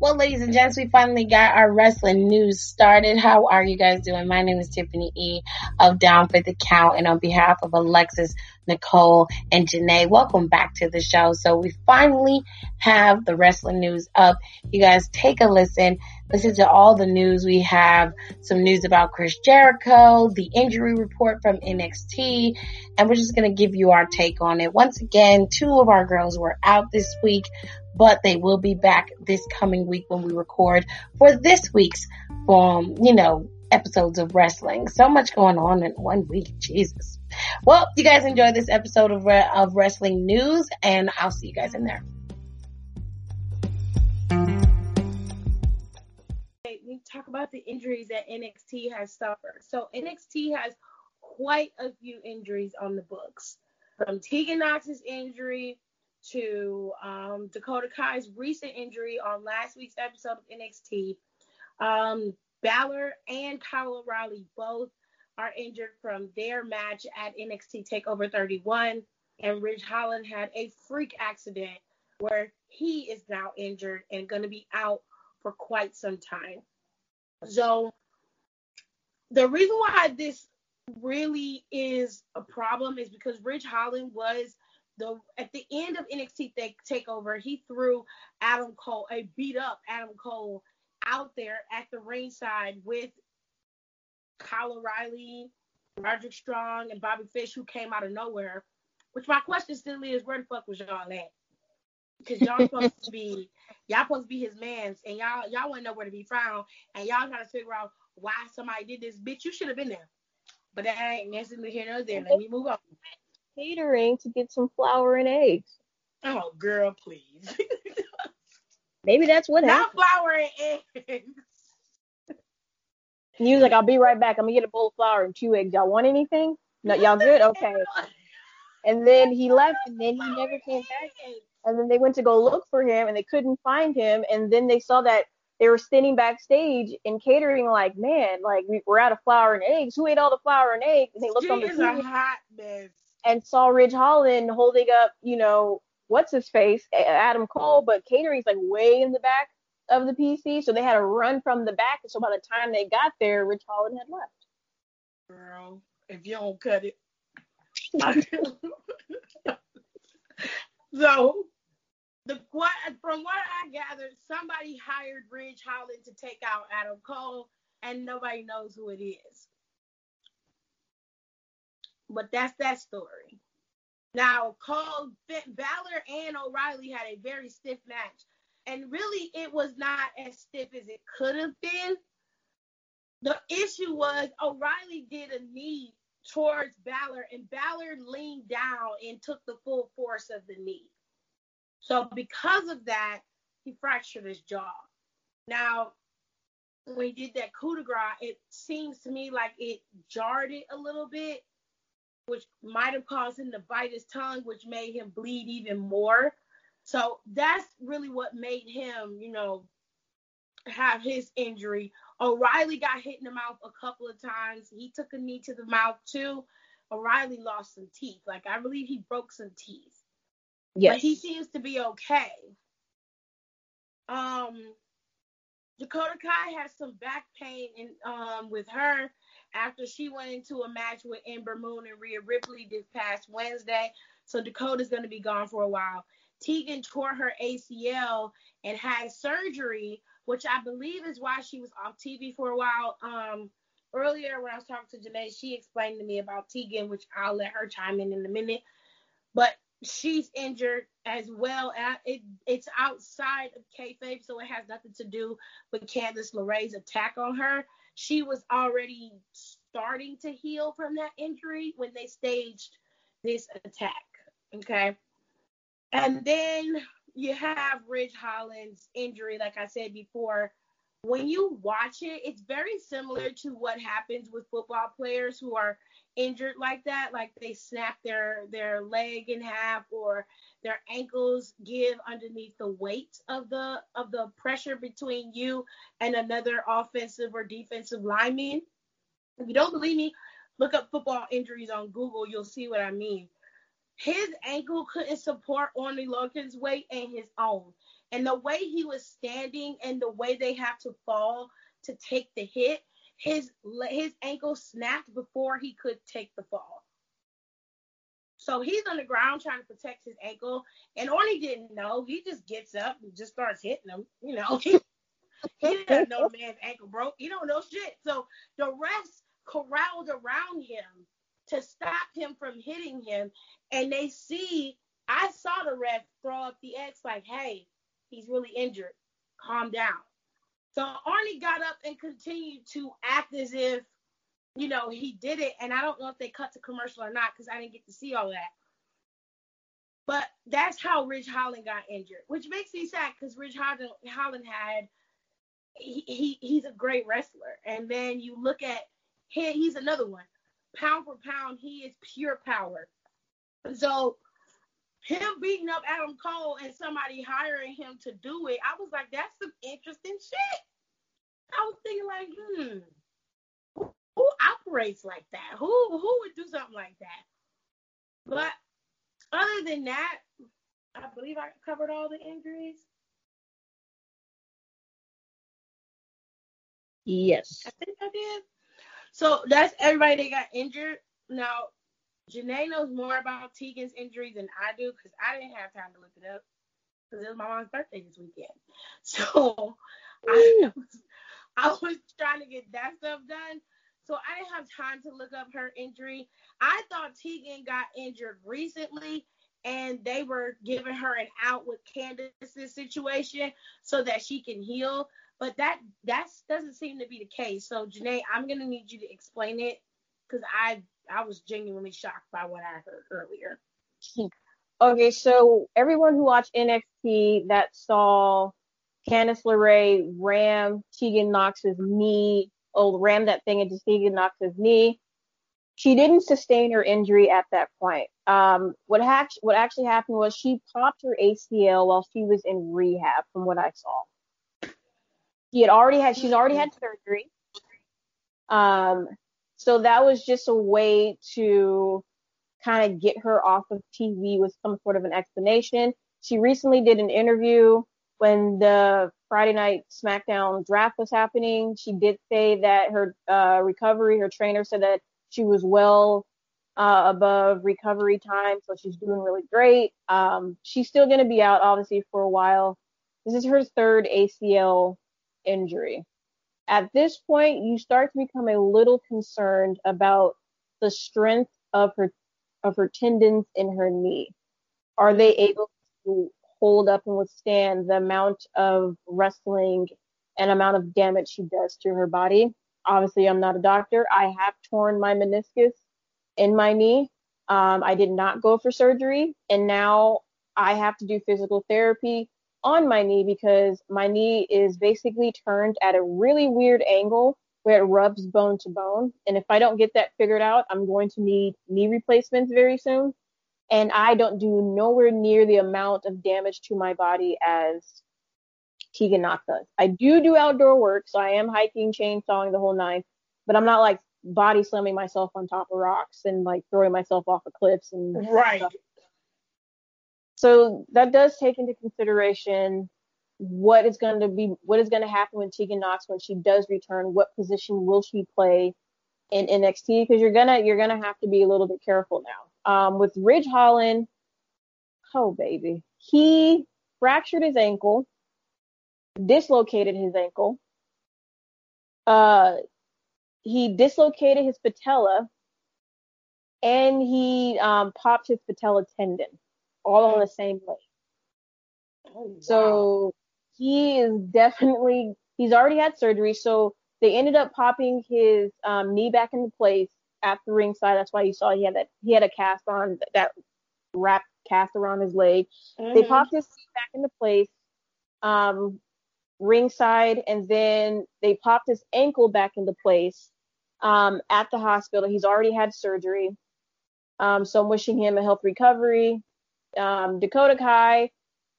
Well, ladies and gents, we finally got our wrestling news started. How are you guys doing? My name is Tiffany E of Down for the Count, and on behalf of Alexis, Nicole, and Janae, welcome back to the show. So we finally have the wrestling news up. You guys take a listen, listen to all the news. We have some news about Chris Jericho, the injury report from NXT, and we're just going to give you our take on it. Once again, two of our girls were out this week but they will be back this coming week when we record for this week's, um, you know, episodes of wrestling. So much going on in one week. Jesus. Well, you guys enjoy this episode of, of wrestling news and I'll see you guys in there. We talk about the injuries that NXT has suffered. So NXT has quite a few injuries on the books. From Tegan Knox's injury to um, Dakota Kai's recent injury on last week's episode of NXT. Um, Balor and Kyle O'Reilly both are injured from their match at NXT TakeOver 31, and Ridge Holland had a freak accident where he is now injured and going to be out for quite some time. So the reason why this really is a problem is because Ridge Holland was the at the end of NXT Takeover, he threw Adam Cole, a beat up Adam Cole, out there at the ringside with Kyle O'Reilly, Roderick Strong, and Bobby Fish, who came out of nowhere. Which my question still is, where the fuck was y'all at? Because y'all supposed to be, y'all supposed to be his mans, and y'all y'all wouldn't know where to be found, and y'all trying to figure out why somebody did this. Bitch, you should have been there. But that ain't necessarily here nor there. Let me move on catering to get some flour and eggs. Oh, girl, please. Maybe that's what happened. Not flour and eggs. And he was like, I'll be right back. I'm gonna get a bowl of flour and two eggs. Y'all want anything? No, y'all good? Okay. And then he left and then he never came back. And then they went to go look for him and they couldn't find him. And then they saw that they were standing backstage and catering like, man, like we, are out of flour and eggs. Who ate all the flour and eggs? And they looked she on the is TV. a hot mess and saw Ridge Holland holding up, you know, what's his face, Adam Cole, but catering's like way in the back of the PC, so they had to run from the back. And so by the time they got there, Ridge Holland had left. Girl, if you don't cut it. so the from what I gathered, somebody hired Ridge Holland to take out Adam Cole, and nobody knows who it is. But that's that story. Now, Cole, Balor and O'Reilly had a very stiff match. And really, it was not as stiff as it could have been. The issue was O'Reilly did a knee towards Balor, and Balor leaned down and took the full force of the knee. So, because of that, he fractured his jaw. Now, when he did that coup de grace, it seems to me like it jarred it a little bit which might have caused him to bite his tongue, which made him bleed even more. So that's really what made him, you know, have his injury. O'Reilly got hit in the mouth a couple of times. He took a knee to the mouth too. O'Reilly lost some teeth. Like I believe he broke some teeth. Yes. But he seems to be okay. Um Dakota Kai has some back pain in um with her after she went into a match with Ember Moon and Rhea Ripley this past Wednesday. So Dakota's going to be gone for a while. Tegan tore her ACL and had surgery, which I believe is why she was off TV for a while. Um, earlier when I was talking to Janae, she explained to me about Tegan, which I'll let her chime in in a minute. But she's injured as well. It, it's outside of kayfabe, so it has nothing to do with Candice LeRae's attack on her she was already starting to heal from that injury when they staged this attack. Okay. And then you have Ridge Holland's injury, like I said before. When you watch it, it's very similar to what happens with football players who are injured like that, like they snap their their leg in half or their ankles give underneath the weight of the of the pressure between you and another offensive or defensive lineman. If you don't believe me, look up football injuries on Google. You'll see what I mean. his ankle couldn't support Oney Lorcan's weight and his own. And the way he was standing and the way they have to fall to take the hit, his his ankle snapped before he could take the fall. So he's on the ground trying to protect his ankle, and Orny didn't know. He just gets up and just starts hitting him. You know, he, doesn't know the man's ankle broke. He don't know shit. So the refs corralled around him to stop him from hitting him, and they see. I saw the ref throw up the X like, "Hey, he's really injured. Calm down." So Arnie got up and continued to act as if, you know, he did it. And I don't know if they cut to commercial or not because I didn't get to see all that. But that's how Ridge Holland got injured, which makes me sad because Ridge Holland, Holland had he, he he's a great wrestler. And then you look at him, he's another one. Pound for pound, he is pure power. So him beating up Adam Cole and somebody hiring him to do it, I was like, that's some interesting shit. I was thinking like, hmm, who, who operates like that? Who who would do something like that? But other than that, I believe I covered all the injuries. Yes. I think I did. So that's everybody that got injured. Now, Janae knows more about Tegan's injury than I do because I didn't have time to look it up because it was my mom's birthday this weekend. So I was, I was trying to get that stuff done. So I didn't have time to look up her injury. I thought Tegan got injured recently and they were giving her an out with Candice's situation so that she can heal. But that that doesn't seem to be the case. So Janae, I'm gonna need you to explain it because I I was genuinely shocked by what I heard earlier. Okay, so everyone who watched NXT that saw Candice LeRae ram Tegan Knox's knee, oh, ram that thing into Tegan Knox's knee. She didn't sustain her injury at that point. Um, what, ha- what actually happened was she popped her ACL while she was in rehab, from what I saw. She had already had, she's already had surgery. Um, so that was just a way to kind of get her off of TV with some sort of an explanation. She recently did an interview when the Friday night SmackDown draft was happening. She did say that her uh, recovery, her trainer said that she was well uh, above recovery time, so she's doing really great. Um, she's still going to be out, obviously, for a while. This is her third ACL injury at this point, you start to become a little concerned about the strength of her of her tendons in her knee. Are they able to hold up and withstand the amount of wrestling and amount of damage she does to her body? Obviously, I'm not a doctor. I have torn my meniscus in my knee. Um, I did not go for surgery, and now I have to do physical therapy on my knee because my knee is basically turned at a really weird angle where it rubs bone to bone. And if I don't get that figured out, I'm going to need knee replacements very soon. And I don't do nowhere near the amount of damage to my body as Tegan Knox does. I do do outdoor work, so I am hiking, chainsawing the whole nine, but I'm not like body slamming myself on top of rocks and like throwing myself off of cliffs and right. Stuff. So that does take into consideration what is going to be what is going to happen with Tegan Knox when she does return. What position will she play in NXT? Because you're gonna you're gonna have to be a little bit careful now. Um, with Ridge Holland, oh baby, he fractured his ankle, dislocated his ankle. Uh, he dislocated his patella, and he um, popped his patella tendon all on the same leg. Oh, wow. So he is definitely he's already had surgery. So they ended up popping his um, knee back into place at the ringside. That's why you saw he had that he had a cast on that wrap cast around his leg. Mm-hmm. They popped his knee back into place um, ringside, and then they popped his ankle back into place um, at the hospital. He's already had surgery. Um, so I'm wishing him a health recovery um, Dakota Kai,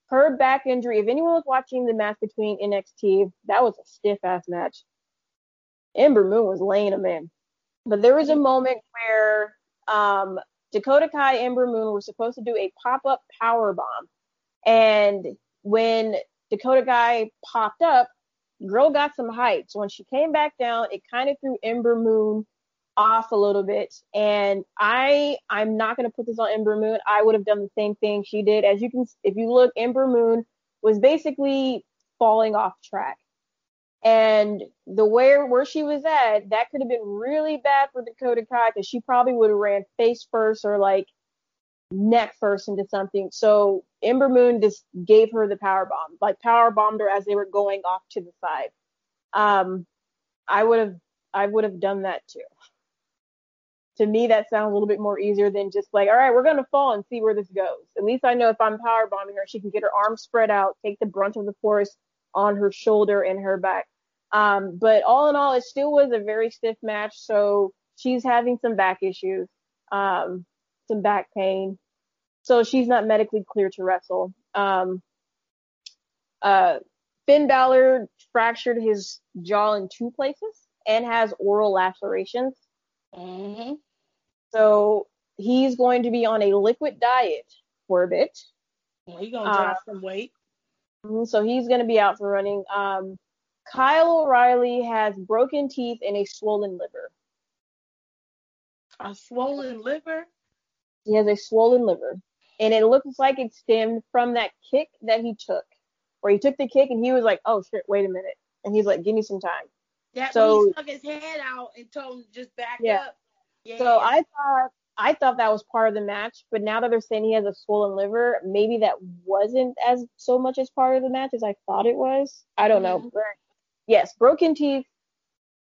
her back injury. If anyone was watching the match between NXT, that was a stiff ass match. Ember Moon was laying him in. But there was a moment where um, Dakota Kai Ember Moon were supposed to do a pop up power bomb. And when Dakota Kai popped up, girl got some height. So when she came back down, it kind of threw Ember Moon off a little bit. And I I'm not gonna put this on Ember Moon. I would have done the same thing she did. As you can if you look, Ember Moon was basically falling off track. And the where where she was at, that could have been really bad for Dakota Kai because she probably would have ran face first or like neck first into something. So Ember Moon just gave her the power bomb, like power bombed her as they were going off to the side. Um, I would have I would have done that too. To me, that sounds a little bit more easier than just like, all right, we're gonna fall and see where this goes. At least I know if I'm power bombing her, she can get her arms spread out, take the brunt of the force on her shoulder and her back. Um, but all in all, it still was a very stiff match. So she's having some back issues, um, some back pain. So she's not medically clear to wrestle. Um, uh, Finn Balor fractured his jaw in two places and has oral lacerations. Mm-hmm. So he's going to be on a liquid diet for a bit. Well, he's gonna drop uh, some weight. Mm-hmm, so he's going to be out for running. Um, Kyle O'Reilly has broken teeth and a swollen liver. A swollen liver? He has a swollen liver. And it looks like it stemmed from that kick that he took. Where he took the kick and he was like, oh shit, wait a minute. And he's like, give me some time. That so, he stuck his head out and told him just back yeah. up. Yeah. So I thought I thought that was part of the match, but now that they're saying he has a swollen liver, maybe that wasn't as so much as part of the match as I thought it was. I don't mm-hmm. know. yes, broken teeth,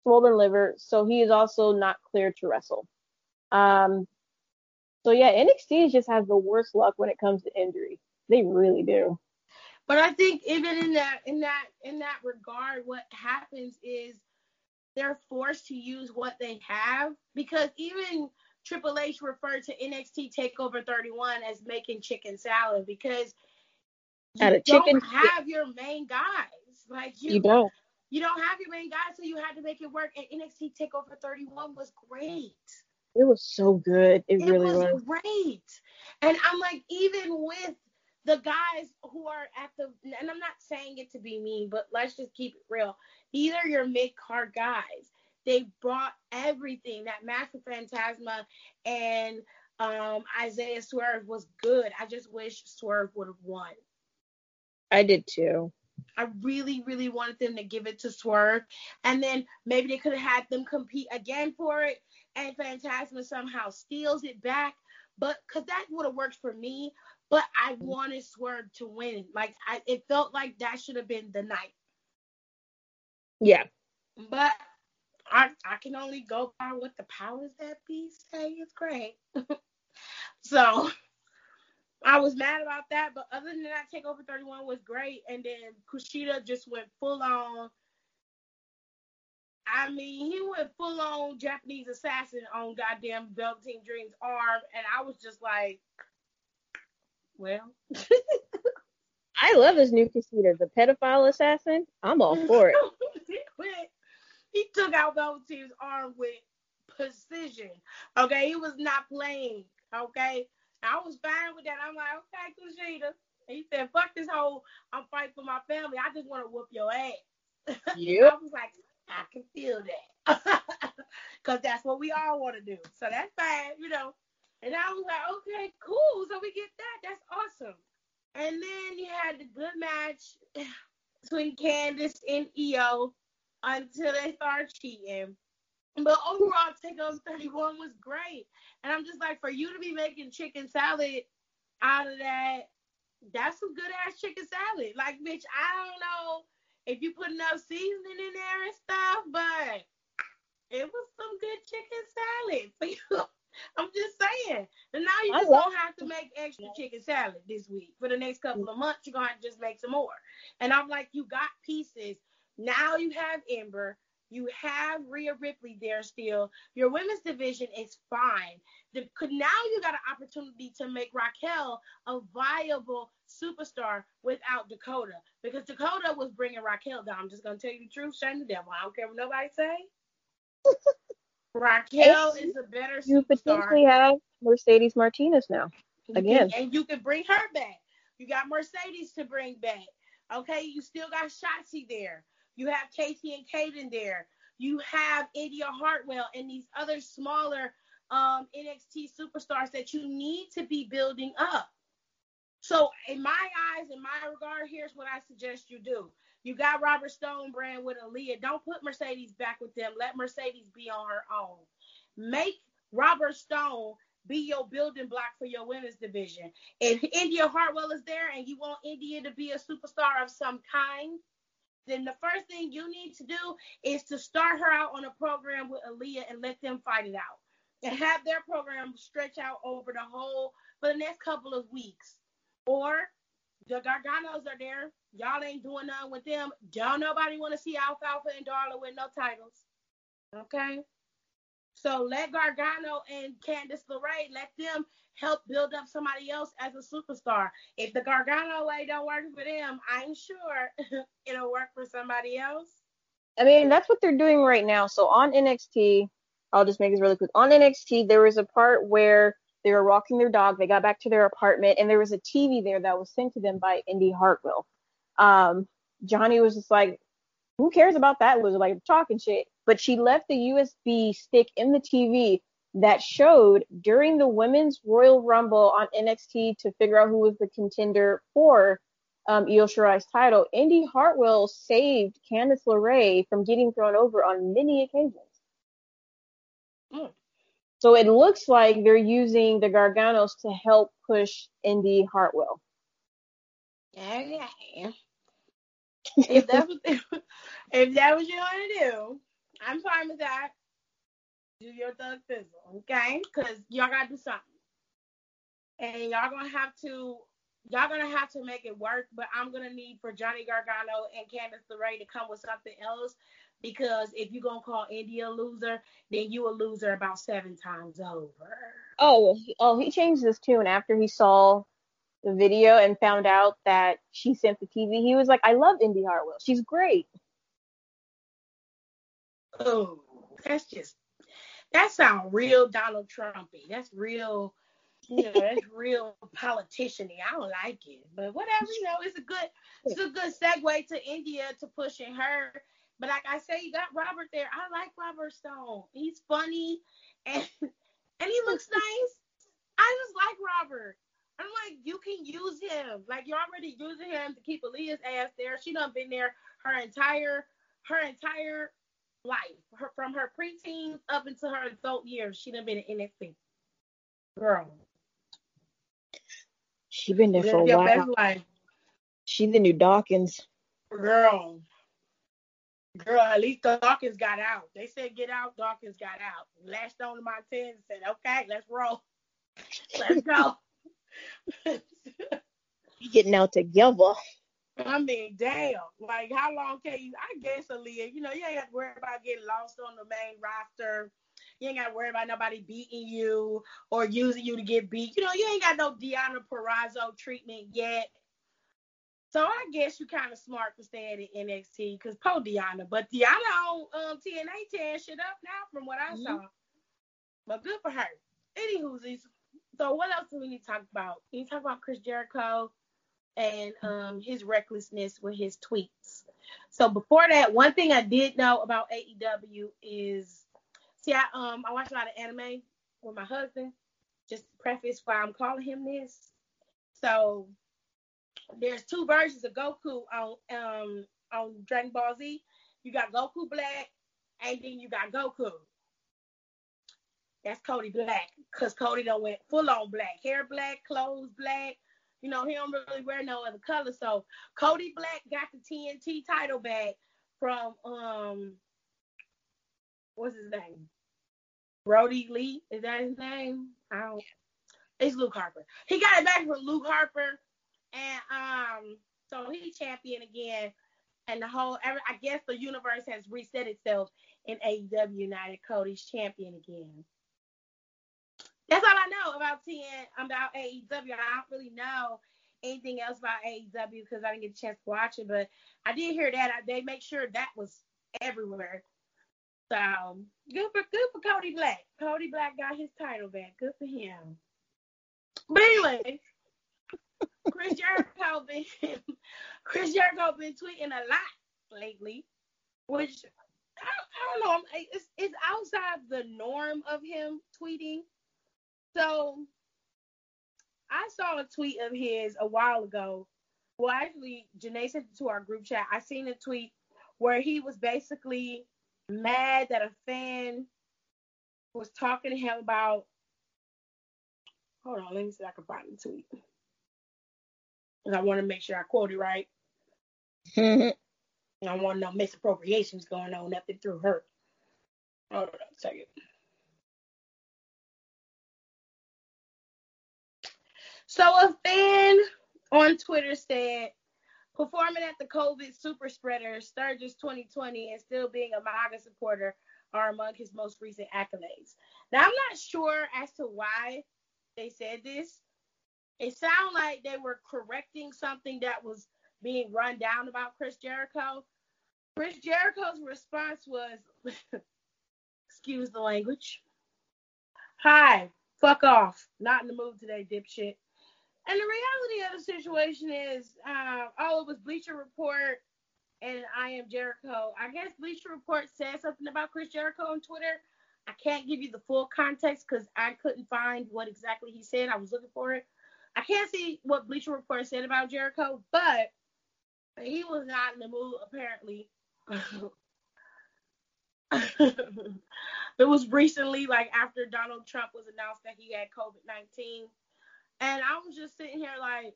swollen liver, so he is also not clear to wrestle. Um, so yeah, NXT just has the worst luck when it comes to injury. They really do. But I think even in that in that in that regard, what happens is they're forced to use what they have because even Triple H referred to NXT Takeover 31 as making chicken salad because you don't chicken, have your main guys. Like you, you don't. You don't have your main guys, so you had to make it work. And NXT Takeover 31 was great. It was so good. It, it really was, was great. And I'm like, even with the guys who are at the, and I'm not saying it to be mean, but let's just keep it real. Either your mid card guys they brought everything. That match with Fantasma and um, Isaiah Swerve was good. I just wish Swerve would have won. I did too. I really, really wanted them to give it to Swerve, and then maybe they could have had them compete again for it, and Fantasma somehow steals it back. But because that would have worked for me, but I wanted Swerve to win. Like I, it felt like that should have been the night. Yeah. But I I can only go by what the powers that be say is great. so I was mad about that, but other than that, Takeover 31 was great, and then Kushida just went full on. I mean, he went full on Japanese assassin on goddamn Velveteen Dream's arm, and I was just like, well. I love this new Kushida, the pedophile assassin. I'm all for it. he took out Velveteen's arm with precision. Okay, he was not playing. Okay, I was fine with that. I'm like, okay, Kushida. He said, fuck this whole, I'm fighting for my family. I just want to whoop your ass. Yeah. I was like, I can feel that. Because that's what we all want to do. So that's fine, you know. And I was like, okay, cool. So we get that. That's awesome. And then you had the good match between Candice and Io until they start cheating. But overall, Takeover 31 was great. And I'm just like, for you to be making chicken salad out of that, that's some good ass chicken salad. Like, bitch, I don't know if you put enough seasoning in there and stuff, but it was some good chicken salad for you. I'm just saying. And now you just don't have to make extra chicken salad this week. For the next couple of months, you're gonna have to just make some more. And I'm like, you got pieces now you have Ember. You have Rhea Ripley there still. Your women's division is fine. The, now you got an opportunity to make Raquel a viable superstar without Dakota because Dakota was bringing Raquel down. I'm just gonna tell you the truth, shame the devil. I don't care what nobody say. Raquel is a better you superstar. potentially have Mercedes Martinez now. Again. and you can bring her back. You got Mercedes to bring back. Okay, you still got Shotzi there. You have Kacy and Kayden there. You have India Hartwell and these other smaller um, NXT superstars that you need to be building up. So, in my eyes, in my regard, here's what I suggest you do. You got Robert Stone brand with Aaliyah. Don't put Mercedes back with them. Let Mercedes be on her own. Make Robert Stone be your building block for your women's division. If India Hartwell is there and you want India to be a superstar of some kind, then the first thing you need to do is to start her out on a program with Aaliyah and let them fight it out. And have their program stretch out over the whole for the next couple of weeks. Or the Garganos are there. Y'all ain't doing nothing with them. Don't nobody want to see Alfalfa and Darla with no titles. Okay? So let Gargano and Candice LeRae let them help build up somebody else as a superstar. If the Gargano way don't work for them, I'm sure it'll work for somebody else. I mean, that's what they're doing right now. So on NXT, I'll just make this really quick. On NXT, there was a part where they were walking their dog. They got back to their apartment, and there was a TV there that was sent to them by Indi Hartwell. Um, Johnny was just like, "Who cares about that loser? Like talking shit." But she left the USB stick in the TV that showed during the Women's Royal Rumble on NXT to figure out who was the contender for um, Io Shirai's title. Indi Hartwell saved Candice LeRae from getting thrown over on many occasions. Mm. So it looks like they're using the Garganos to help push Indi Hartwell. Okay. If that's what they, if that what you want to do, I'm fine with that. Do your thug fizzle, okay? Because y'all gotta do something, and y'all gonna have to y'all gonna have to make it work. But I'm gonna need for Johnny Gargano and Candice LeRae to come with something else because if you're gonna call India a loser, then you a loser about seven times over. Oh, oh, he changed his tune after he saw the video and found out that she sent the TV. He was like, "I love Indi Hartwell. She's great." Oh, that's just that sounds real Donald Trumpy. That's real, you know, that's real politiciany. I don't like it, but whatever. You know, it's a good, it's a good segue to India to pushing her. But like I say, you got Robert there. I like Robert Stone. He's funny and and he looks nice. I just like Robert. I'm like, you can use him. Like you're already using him to keep Aaliyah's ass there. She done been there her entire her entire life. Her, from her preteen up into her adult years, she done been in NXT. Girl. She been there for a while. She the new Dawkins. Girl. Girl, at least Dawkins got out. They said get out, Dawkins got out. Lashed on to my 10 and said, okay, let's roll. Let's go. Getting out together. I mean, damn. Like, how long can you? I guess, Aaliyah, you know, you ain't got to worry about getting lost on the main roster. You ain't got to worry about nobody beating you or using you to get beat. You know, you ain't got no Deonna Purrazzo treatment yet. So I guess you kind of smart for staying in NXT because po Deonna. But Deonna on um, TNA tearing shit up now from what I saw. But good for her. Anywho's so what else do we need to talk about? Need to talk about Chris Jericho and um, his recklessness with his tweets. So before that, one thing I did know about AEW is see I um I watch a lot of anime with my husband. Just to preface why I'm calling him this. So there's two versions of Goku on um on Dragon Ball Z. You got Goku Black and then you got Goku. That's Cody Black, cause Cody don't went full on black, hair black, clothes black. You know he don't really wear no other color. So Cody Black got the TNT title back from um what's his name? Brodie Lee, is that his name? I don't. It's Luke Harper. He got it back from Luke Harper, and um, so he champion again. And the whole, I guess the universe has reset itself in AEW United. Cody's champion again. That's all I know about TN about AEW. I don't really know anything else about AEW because I didn't get a chance to watch it, but I did hear that they make sure that was everywhere. So good for good for Cody Black. Cody Black got his title back. Good for him. But anyway, Chris Jericho been Chris Jericho been tweeting a lot lately, which I don't, I don't know. It's it's outside the norm of him tweeting. So I saw a tweet of his a while ago. Well, actually, Janae sent it to our group chat. I seen a tweet where he was basically mad that a fan was talking to him about. Hold on, let me see if I can find the tweet. Because I want to make sure I quote it right. Mm-hmm. I want no misappropriations going on nothing through her. Hold on a second. So a fan on Twitter said, performing at the COVID super spreader Sturgis 2020 and still being a MAGA supporter are among his most recent accolades. Now I'm not sure as to why they said this. It sounded like they were correcting something that was being run down about Chris Jericho. Chris Jericho's response was, excuse the language. Hi, fuck off. Not in the mood today, dipshit. And the reality of the situation is, uh, oh, it was Bleacher Report and I am Jericho. I guess Bleacher Report said something about Chris Jericho on Twitter. I can't give you the full context because I couldn't find what exactly he said. I was looking for it. I can't see what Bleacher Report said about Jericho, but he was not in the mood apparently. it was recently, like after Donald Trump was announced that he had COVID 19 and I was just sitting here like,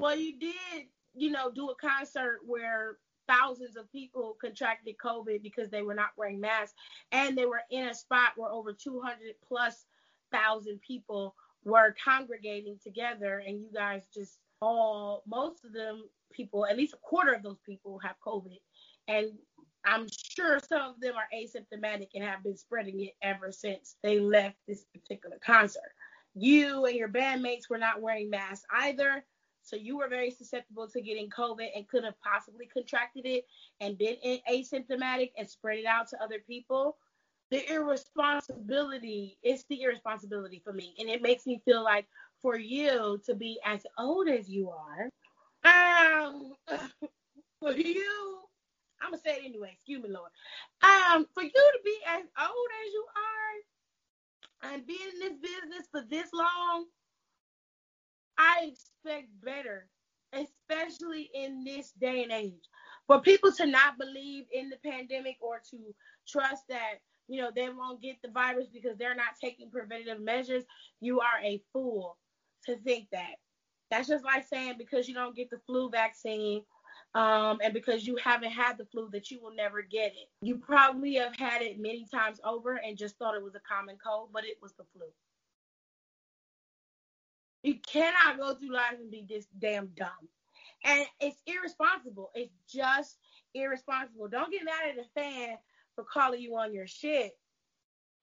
well, you did, you know, do a concert where thousands of people contracted COVID because they were not wearing masks, and they were in a spot where over 200 plus thousand people were congregating together, and you guys just all, most of them people, at least a quarter of those people have COVID, and I'm sure some of them are asymptomatic and have been spreading it ever since they left this particular concert you and your bandmates were not wearing masks either. So you were very susceptible to getting COVID and could have possibly contracted it and been asymptomatic and spread it out to other people. The irresponsibility is the irresponsibility for me. And it makes me feel like for you to be as old as you are, um, for you, I'm gonna say it anyway, excuse me, Lord. Um, for you to be as old as you are, and being in this business for this long, I expect better, especially in this day and age. For people to not believe in the pandemic or to trust that, you know, they won't get the virus because they're not taking preventative measures, you are a fool to think that. That's just like saying because you don't get the flu vaccine um, and because you haven't had the flu that you will never get it. You probably have had it many times over and just thought it was a common cold, but it was the flu. You cannot go through life and be this damn dumb. And it's irresponsible. It's just irresponsible. Don't get mad at a fan for calling you on your shit.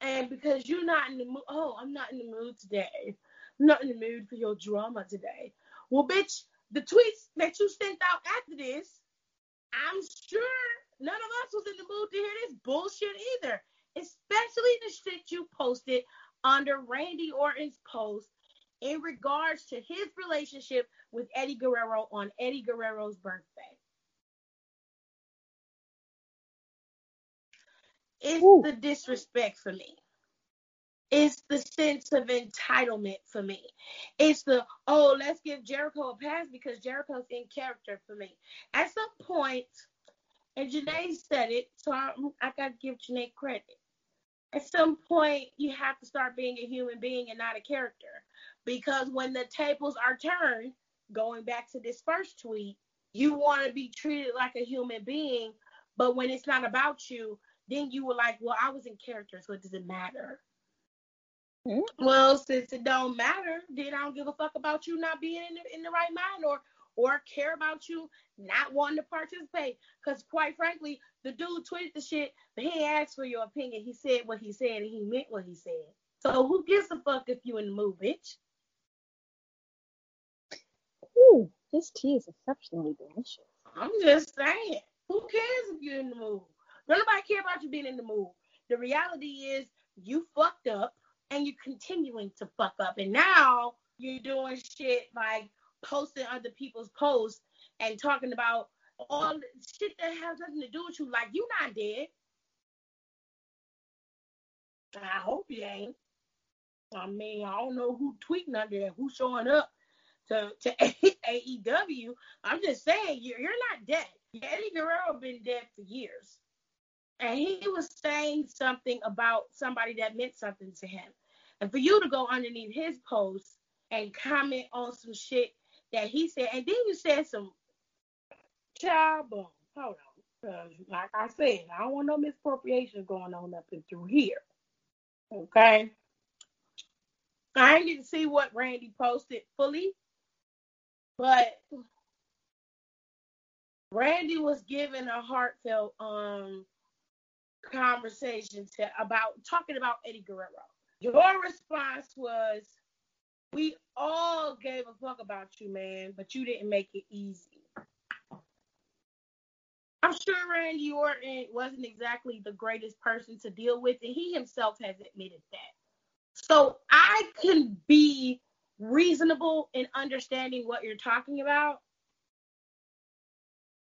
And because you're not in the mood, oh, I'm not in the mood today. I'm not in the mood for your drama today. Well, bitch, the tweets that you sent out after this, I'm sure none of us was in the mood to hear this bullshit either. Especially the shit you posted under Randy Orton's post in regards to his relationship with Eddie Guerrero on Eddie Guerrero's birthday. It's Ooh. the disrespect for me. It's the sense of entitlement for me. It's the, oh, let's give Jericho a pass because Jericho's in character for me. At some point, and Janae said it, so I, I got to give Janae credit. At some point, you have to start being a human being and not a character. Because when the tables are turned, going back to this first tweet, you want to be treated like a human being. But when it's not about you, then you were like, well, I was in character, so it doesn't matter. Mm-hmm. Well, since it don't matter, then I don't give a fuck about you not being in the, in the right mind or or care about you not wanting to participate. Because quite frankly, the dude tweeted the shit, but he asked for your opinion. He said what he said and he meant what he said. So who gives a fuck if you in the mood, bitch? Ooh, this tea is exceptionally delicious. I'm just saying. Who cares if you're in the mood? Nobody care about you being in the mood. The reality is you fucked up and you're continuing to fuck up. And now you're doing shit like posting other people's posts and talking about all shit that has nothing to do with you. Like you not dead. I hope you ain't. I mean, I don't know who tweeting under there, who's showing up to to AEW. I'm just saying you're you're not dead. Eddie Guerrero been dead for years, and he was saying something about somebody that meant something to him, and for you to go underneath his post and comment on some shit that he said, and then you said some child boom. Hold on, like I said, I don't want no misappropriation going on up and through here. Okay. I didn't see what Randy posted fully, but Randy was given a heartfelt um conversation to about talking about Eddie Guerrero. Your response was, "We all gave a fuck about you, man, but you didn't make it easy." I'm sure Randy Orton wasn't exactly the greatest person to deal with, and he himself has admitted that. So I can be reasonable in understanding what you're talking about,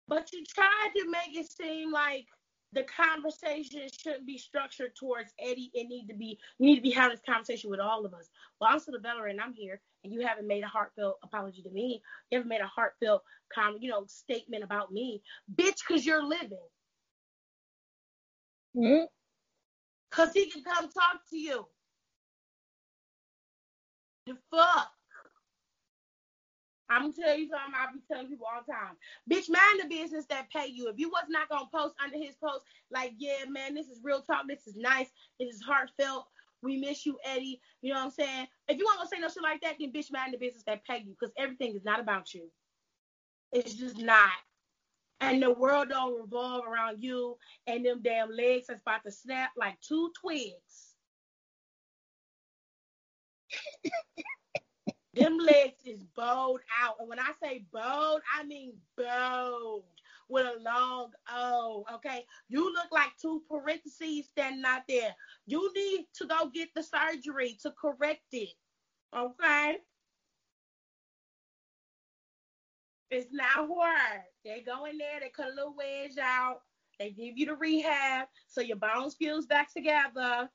but you tried to make it seem like the conversation shouldn't be structured towards Eddie. It need to be you need to be having this conversation with all of us. Well, I'm still a veteran. I'm here, and you haven't made a heartfelt apology to me. You haven't made a heartfelt com, you know, statement about me, bitch, because you're living. Mm-hmm. Cause he can come talk to you. The fuck. I'm gonna tell you something. I be telling people all the time. Bitch, mind the business that pay you. If you was not gonna post under his post, like, yeah, man, this is real talk. This is nice. This is heartfelt. We miss you, Eddie. You know what I'm saying? If you want to say no shit like that, then bitch, mind the business that pay you, because everything is not about you. It's just not. And the world don't revolve around you and them damn legs that's about to snap like two twigs. Them legs is bowed out. And when I say bowed, I mean bowed with a long O. Okay. You look like two parentheses standing out there. You need to go get the surgery to correct it. Okay. It's not hard. They go in there, they cut a little wedge out, they give you the rehab so your bones fuse back together.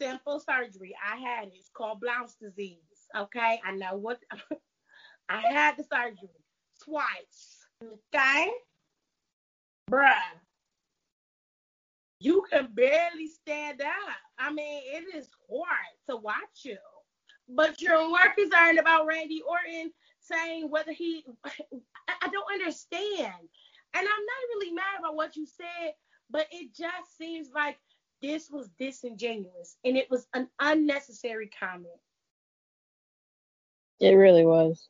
Simple surgery. I had it. It's called Blount's disease. Okay, I know what. I had the surgery twice. Okay, bruh, you can barely stand up. I mean, it is hard to watch you. But your work is earned about Randy Orton saying whether he. I don't understand, and I'm not really mad about what you said, but it just seems like this was disingenuous and it was an unnecessary comment. It really was.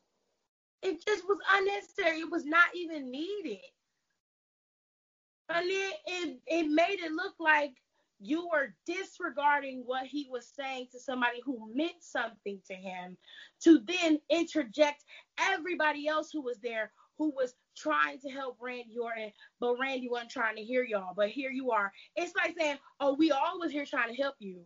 It just was unnecessary. It was not even needed. And it, it, it made it look like you were disregarding what he was saying to somebody who meant something to him to then interject everybody else who was there who was trying to help Randy Orton, but Randy wasn't trying to hear y'all. But here you are. It's like saying, oh, we all was here trying to help you.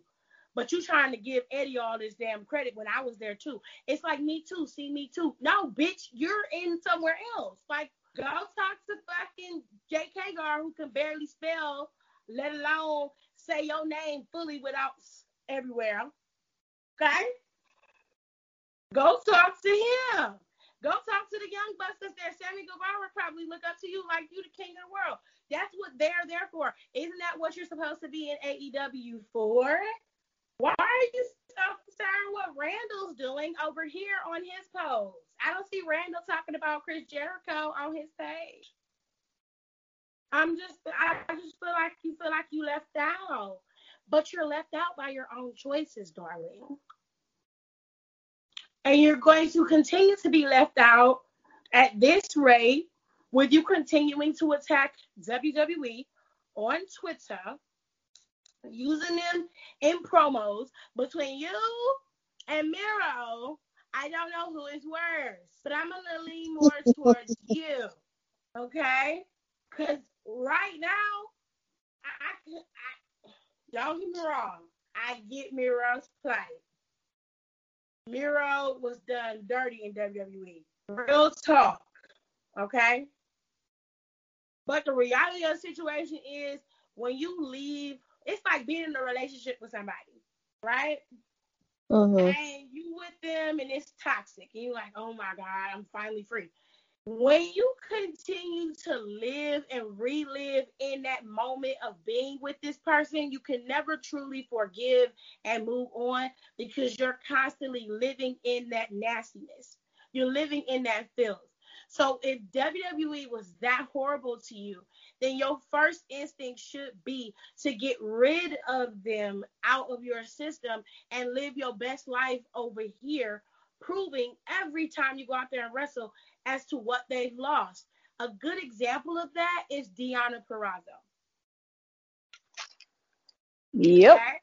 But you trying to give Eddie all this damn credit when I was there too. It's like me too. See me too. No, bitch, you're in somewhere else. Like go talk to fucking Jake Hager who can barely spell, let alone say your name fully without everywhere. Okay? Go talk to him. Go talk to the young bucks that's there. Sammy Guevara probably look up to you like you the king of the world. That's what they're there for. Isn't that what you're supposed to be in AEW for? Why are you so concerned what Randall's doing over here on his post? I don't see Randall talking about Chris Jericho on his page. I'm just, I just feel like you feel like you left out, but you're left out by your own choices, darling. And you're going to continue to be left out at this rate with you continuing to attack WWE on Twitter using them in promos between you and Miro. I don't know who is worse, but I'm gonna lean more towards you. Okay? Because right now, I, I, don't get me wrong. I get Miro's plight. Miro was done dirty in WWE. Real talk. Okay? But the reality of the situation is when you leave, it's like being in a relationship with somebody, right? Mm-hmm. And you with them and it's toxic. And you're like, oh my God, I'm finally free. When you continue to live and relive in that moment of being with this person, you can never truly forgive and move on because you're constantly living in that nastiness. You're living in that filth. So if WWE was that horrible to you, then your first instinct should be to get rid of them out of your system and live your best life over here, proving every time you go out there and wrestle as to what they've lost. A good example of that is Deonna Purrazzo. Yep. Okay?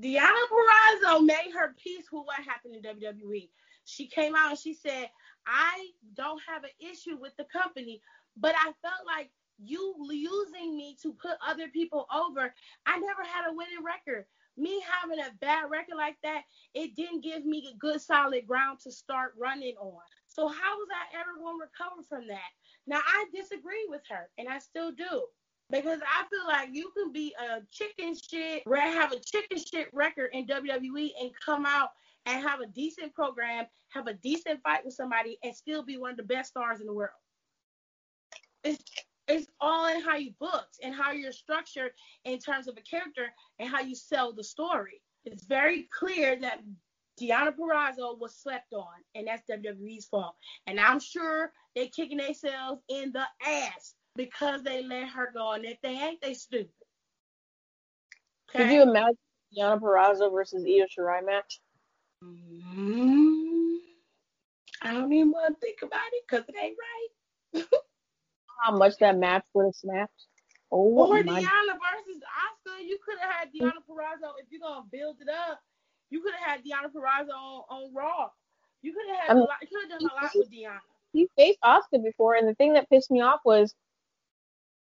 Deonna Purrazzo made her peace with what happened in WWE. She came out and she said, I don't have an issue with the company, but I felt like you using me to put other people over. I never had a winning record. Me having a bad record like that, it didn't give me a good solid ground to start running on. So how was I ever going to recover from that? Now I disagree with her, and I still do. Because I feel like you can be a chicken shit, have a chicken shit record in WWE and come out and have a decent program, have a decent fight with somebody, and still be one of the best stars in the world. It's it's all in how you booked and how you're structured in terms of a character and how you sell the story. It's very clear that Deonna Purrazzo was slept on, and that's WWE's fault. And I'm sure they're kicking themselves in the ass because they let her go. And if they ain't, they stupid. Okay? Could you imagine Deonna Purrazzo versus Io Shirai match? Mm-hmm. I don't even want to think about it because it ain't right. How much that match would have snapped? Oh, or my. Deonna versus Asuka. you could have had Deonna mm. Purrazzo if you're gonna build it up. You could have had Deonna Purrazzo on, on Raw. You could have had I mean, a lot. You could have done a lot with Deonna. He faced Asuka before, and the thing that pissed me off was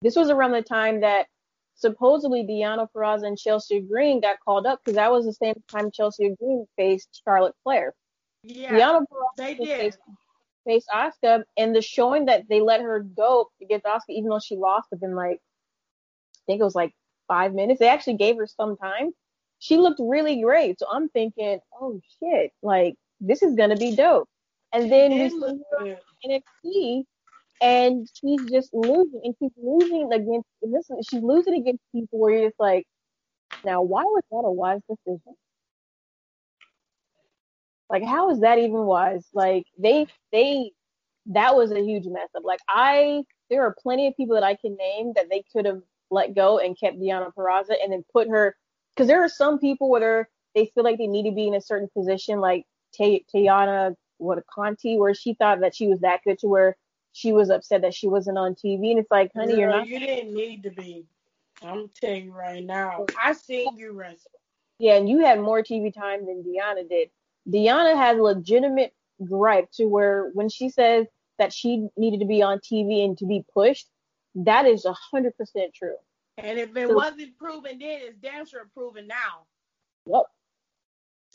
this was around the time that supposedly Deonna Purrazzo and Chelsea Green got called up because that was the same time Chelsea Green faced Charlotte Flair. Yeah, Purrazzo they did. Faced Asuka, and the showing that they let her go against Asuka, even though she lost within like, I think it was like five minutes. They actually gave her some time. She looked really great, so I'm thinking, oh shit, like this is gonna be dope. And then we see her NXT, and she's just losing, and she's losing against And this. She's losing against people where you're just like, now why was that a wise decision? Like, how is that even wise? Like, they they that was a huge mess up. Like, I there are plenty of people that I can name that they could have let go and kept Deonna Purrazzo and then put her because there are some people where they feel like they need to be in a certain position, like Taynara what a Conti, where she thought that she was that good to where she was upset that she wasn't on TV, and it's like, honey, Girl, you're not. You didn't need to be. I'm telling you right now. I seen you wrestle. Yeah, and you had more TV time than Deonna did. Deonna has legitimate gripe to where when she says that she needed to be on TV and to be pushed, that is a hundred percent true. And if it so, wasn't proven then, it's damn sure proven now. Yep.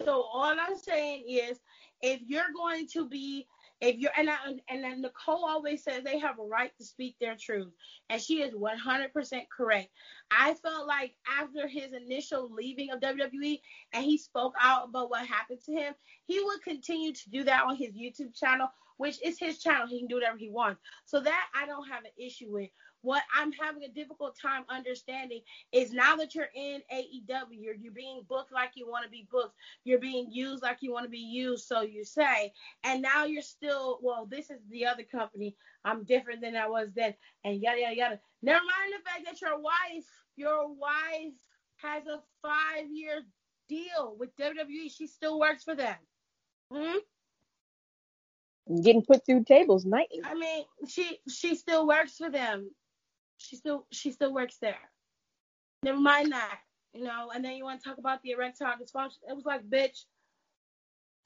So all I'm saying is, if you're going to be if you're and I, and then Nicole always says they have a right to speak their truth, and she is 100% correct. I felt like after his initial leaving of WWE and he spoke out about what happened to him, he would continue to do that on his YouTube channel, which is his channel. He can do whatever he wants. So that I don't have an issue with. What I'm having a difficult time understanding is now that you're in AEW, you're, you're being booked like you want to be booked. You're being used like you want to be used, so you say. And now you're still, well, this is the other company. I'm different than I was then. And yada, yada, yada. Never mind the fact that your wife, your wife has a five year deal with WWE. She still works for them. Hmm? Getting put through tables nightly. I mean, she she still works for them she still she still works there. Never mind that, you know. And then you want to talk about the erectile dysfunction. It was like, bitch.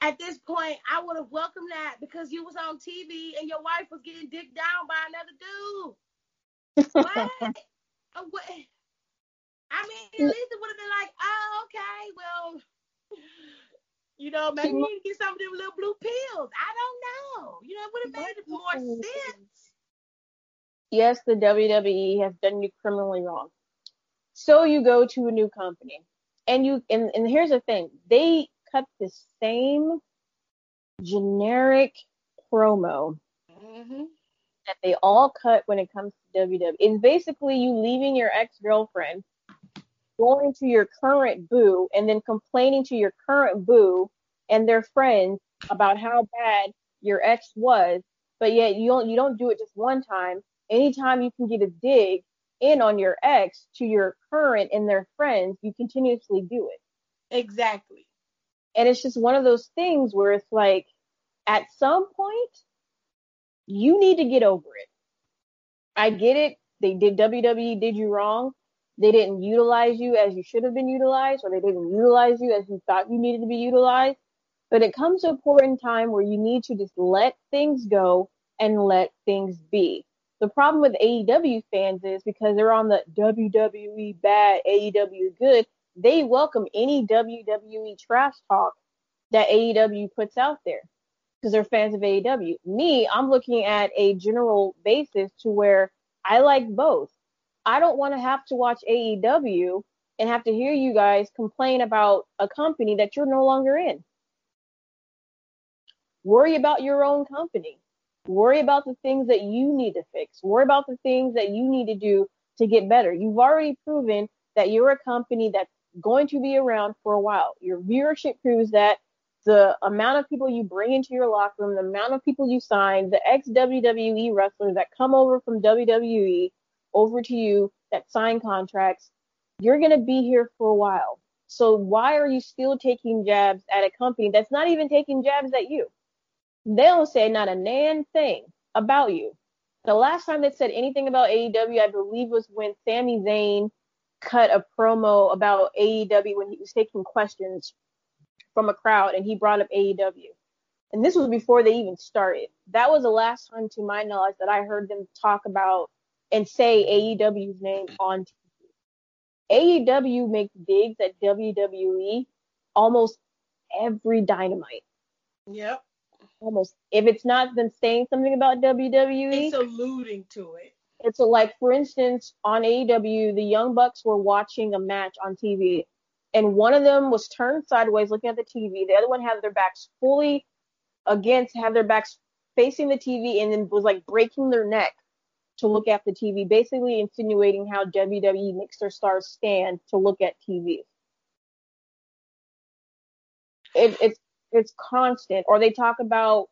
At this point, I would have welcomed that because you was on TV and your wife was getting dicked down by another dude. what? Uh, what? I mean, at least it would have been like, oh, okay, well, you know, maybe we need to get some of them little blue pills. I don't know. You know, it would have made more sense. Yes, the WWE has done you criminally wrong. So you go to a new company, and you and, and here's the thing: they cut the same generic promo Mm-hmm. that they all cut when it comes to WWE. It's basically you leaving your ex girlfriend, going to your current boo, and then complaining to your current boo and their friends about how bad your ex was. But yet you don't you don't do it just one time. Anytime you can get a dig in on your ex to your current and their friends, you continuously do it. Exactly. And it's just one of those things where it's like, at some point, you need to get over it. I get it. They did WWE did you wrong. They didn't utilize you as you should have been utilized, or they didn't utilize you as you thought you needed to be utilized. But it comes to a point in time where you need to just let things go and let things be. The problem with AEW fans is because they're on the WWE bad, AEW good, they welcome any WWE trash talk that AEW puts out there because they're fans of AEW. Me, I'm looking at a general basis to where I like both. I don't want to have to watch AEW and have to hear you guys complain about a company that you're no longer in. Worry about your own company. Worry about the things that you need to fix. Worry about the things that you need to do to get better. You've already proven that you're a company that's going to be around for a while. Your viewership proves that the amount of people you bring into your locker room, the amount of people you sign, the ex WWE wrestlers that come over from WWE over to you that sign contracts, you're going to be here for a while. So why are you still taking jabs at a company that's not even taking jabs at you? They don't say not a nan thing about you. The last time they said anything about AEW, I believe, was when Sami Zayn cut a promo about AEW when he was taking questions from a crowd and he brought up AEW. And this was before they even started. That was the last time, to my knowledge, that I heard them talk about and say AEW's name on TV. AEW makes digs at WWE almost every dynamite. Yep. Almost. If it's not them saying something about WWE, It's alluding to it. it's a, like, for instance, on AEW, the Young Bucks were watching a match on TV, and one of them was turned sideways looking at the TV. The other one had their backs fully against, had their backs facing the TV, and then was like breaking their neck to look at the TV, basically insinuating how WWE makes their stars stand to look at TV. It, it's it's constant. Or they talk about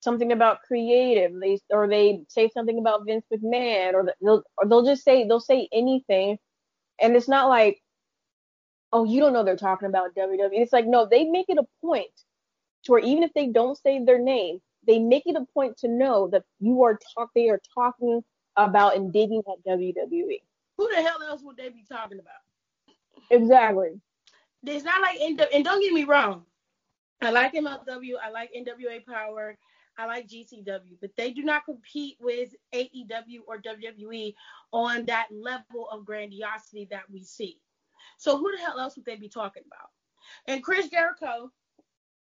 something about creative, they or they say something about Vince McMahon, or they'll or they'll just say they'll say anything, and it's not like, oh, you don't know they're talking about WWE. It's like no, they make it a point to where even if they don't say their name, they make it a point to know that you are talk they are talking about and digging at WWE. Who the hell else would they be talking about? Exactly. It's not like N- and don't get me wrong. I like MLW. I like NWA Power. I like GCW, but they do not compete with AEW or WWE on that level of grandiosity that we see. So who the hell else would they be talking about? And Chris Jericho,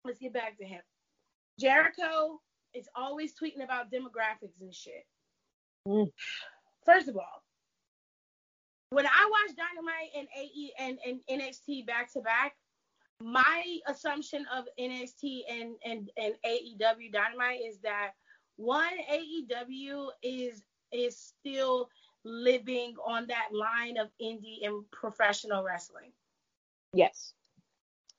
let's get back to him. Jericho is always tweeting about demographics and shit. Mm. First of all, when I watch Dynamite and AE and, and NXT back to back, my assumption of NXT and, and, and AEW Dynamite is that one AEW is is still living on that line of indie and professional wrestling. Yes.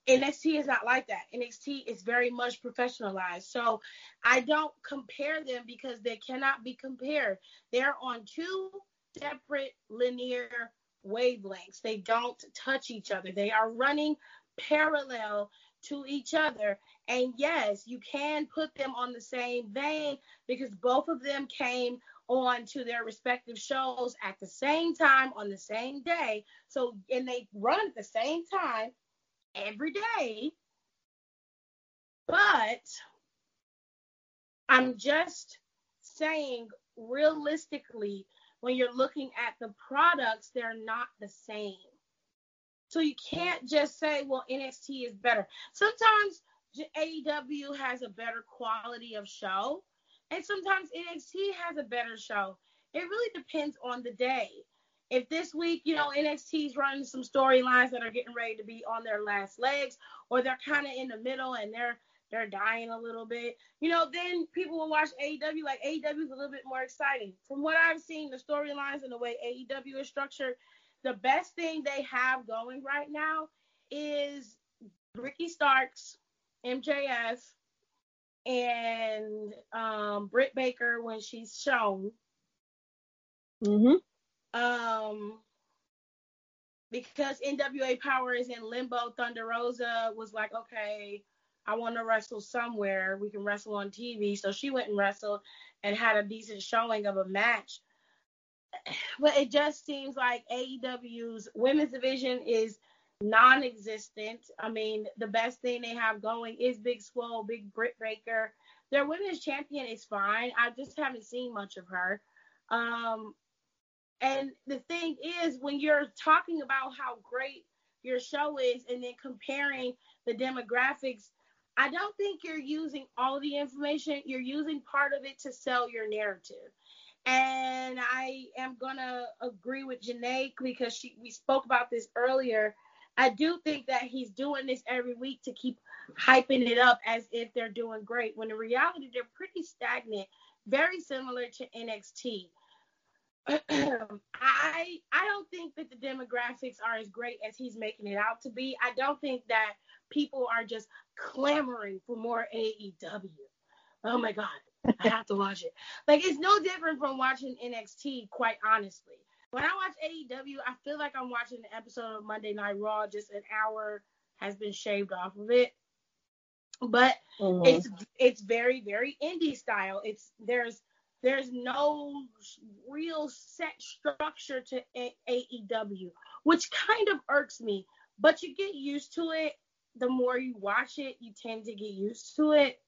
NXT is not like that. NXT is very much professionalized. So I don't compare them because they cannot be compared. They're on two separate linear wavelengths. They don't touch each other. They are running parallel to each other. And yes, you can put them on the same vein because both of them came on to their respective shows at the same time on the same day. So, and they run at the same time every day. But I'm just saying, realistically, when you're looking at the products, they're not the same. So you can't just say, well, NXT is better. Sometimes AEW has a better quality of show, and sometimes NXT has a better show. It really depends on the day. If this week, you know, NXT's running some storylines that are getting ready to be on their last legs, or they're kind of in the middle and they're they're dying a little bit, you know, then people will watch AEW. Like AEW is a little bit more exciting. From what I've seen, the storylines and the way AEW is structured, the best thing they have going right now is Ricky Starks, MJF, and um, Britt Baker when she's shown. Mhm. Um, because NWA Power is in limbo, Thunder Rosa was like, okay, I want to wrestle somewhere. We can wrestle on TV. So she went and wrestled and had a decent showing of a match. But it just seems like AEW's women's division is non existent. I mean, the best thing they have going is Big Swole, Big Britt Baker. Their women's champion is fine. I just haven't seen much of her. Um, and the thing is, when you're talking about how great your show is and then comparing the demographics, I don't think you're using all the information. You're using part of it to sell your narrative. And I am gonna agree with Janae because she we spoke about this earlier. I do think that he's doing this every week to keep hyping it up as if they're doing great. When in reality they're pretty stagnant, very similar to NXT. I I don't think that the demographics are as great as he's making it out to be. I don't think that people are just clamoring for more AEW. Oh my god, I have to watch it. Like it's no different from watching NXT, quite honestly. When I watch AEW, I feel like I'm watching an episode of Monday Night Raw, just an hour has been shaved off of it. But mm-hmm. it's it's very very indie style. It's there's there's no real set structure to A- AEW, which kind of irks me. But you get used to it. The more you watch it, you tend to get used to it.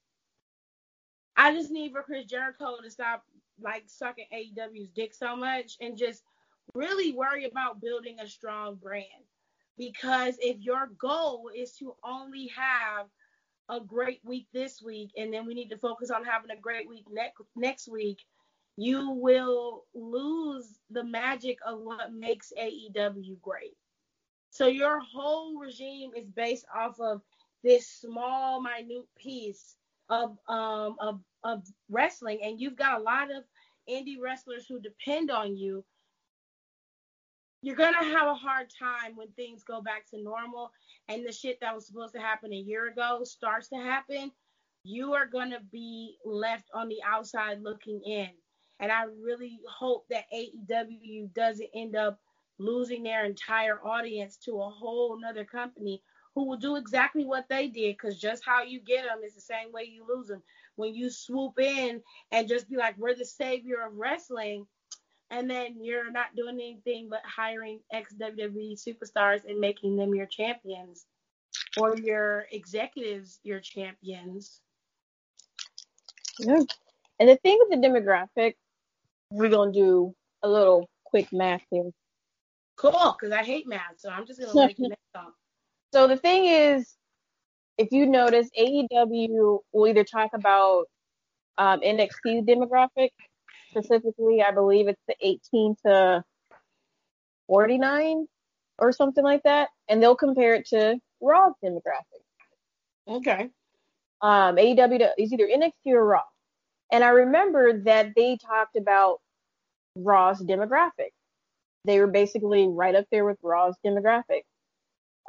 I just need for Chris Jericho to stop like sucking AEW's dick so much and just really worry about building a strong brand. Because if your goal is to only have a great week this week, and then we need to focus on having a great week next next week, you will lose the magic of what makes AEW great. So your whole regime is based off of this small, minute piece of um of of wrestling, and you've got a lot of indie wrestlers who depend on you you're gonna have a hard time when things go back to normal and the shit that was supposed to happen a year ago starts to happen. You are gonna be left on the outside looking in. And I really hope that AEW doesn't end up losing their entire audience to a whole nother company who will do exactly what they did. Because just how you get them is the same way you lose them. When you swoop in and just be like, we're the savior of wrestling, and then you're not doing anything but hiring ex WWE superstars and making them your champions or your executives your champions. Yeah. And the thing with the demographic, we're gonna do a little quick math here. Cool, because I hate math, so I'm just it up. So the thing is, if you notice, AEW will either talk about um, NXT demographic specifically, I believe it's the 18 to 49 or something like that, and they'll compare it to Raw's demographic. Okay. Um, AEW is either NXT or Raw, and I remember that they talked about Raw's demographic. They were basically right up there with Raw's demographic.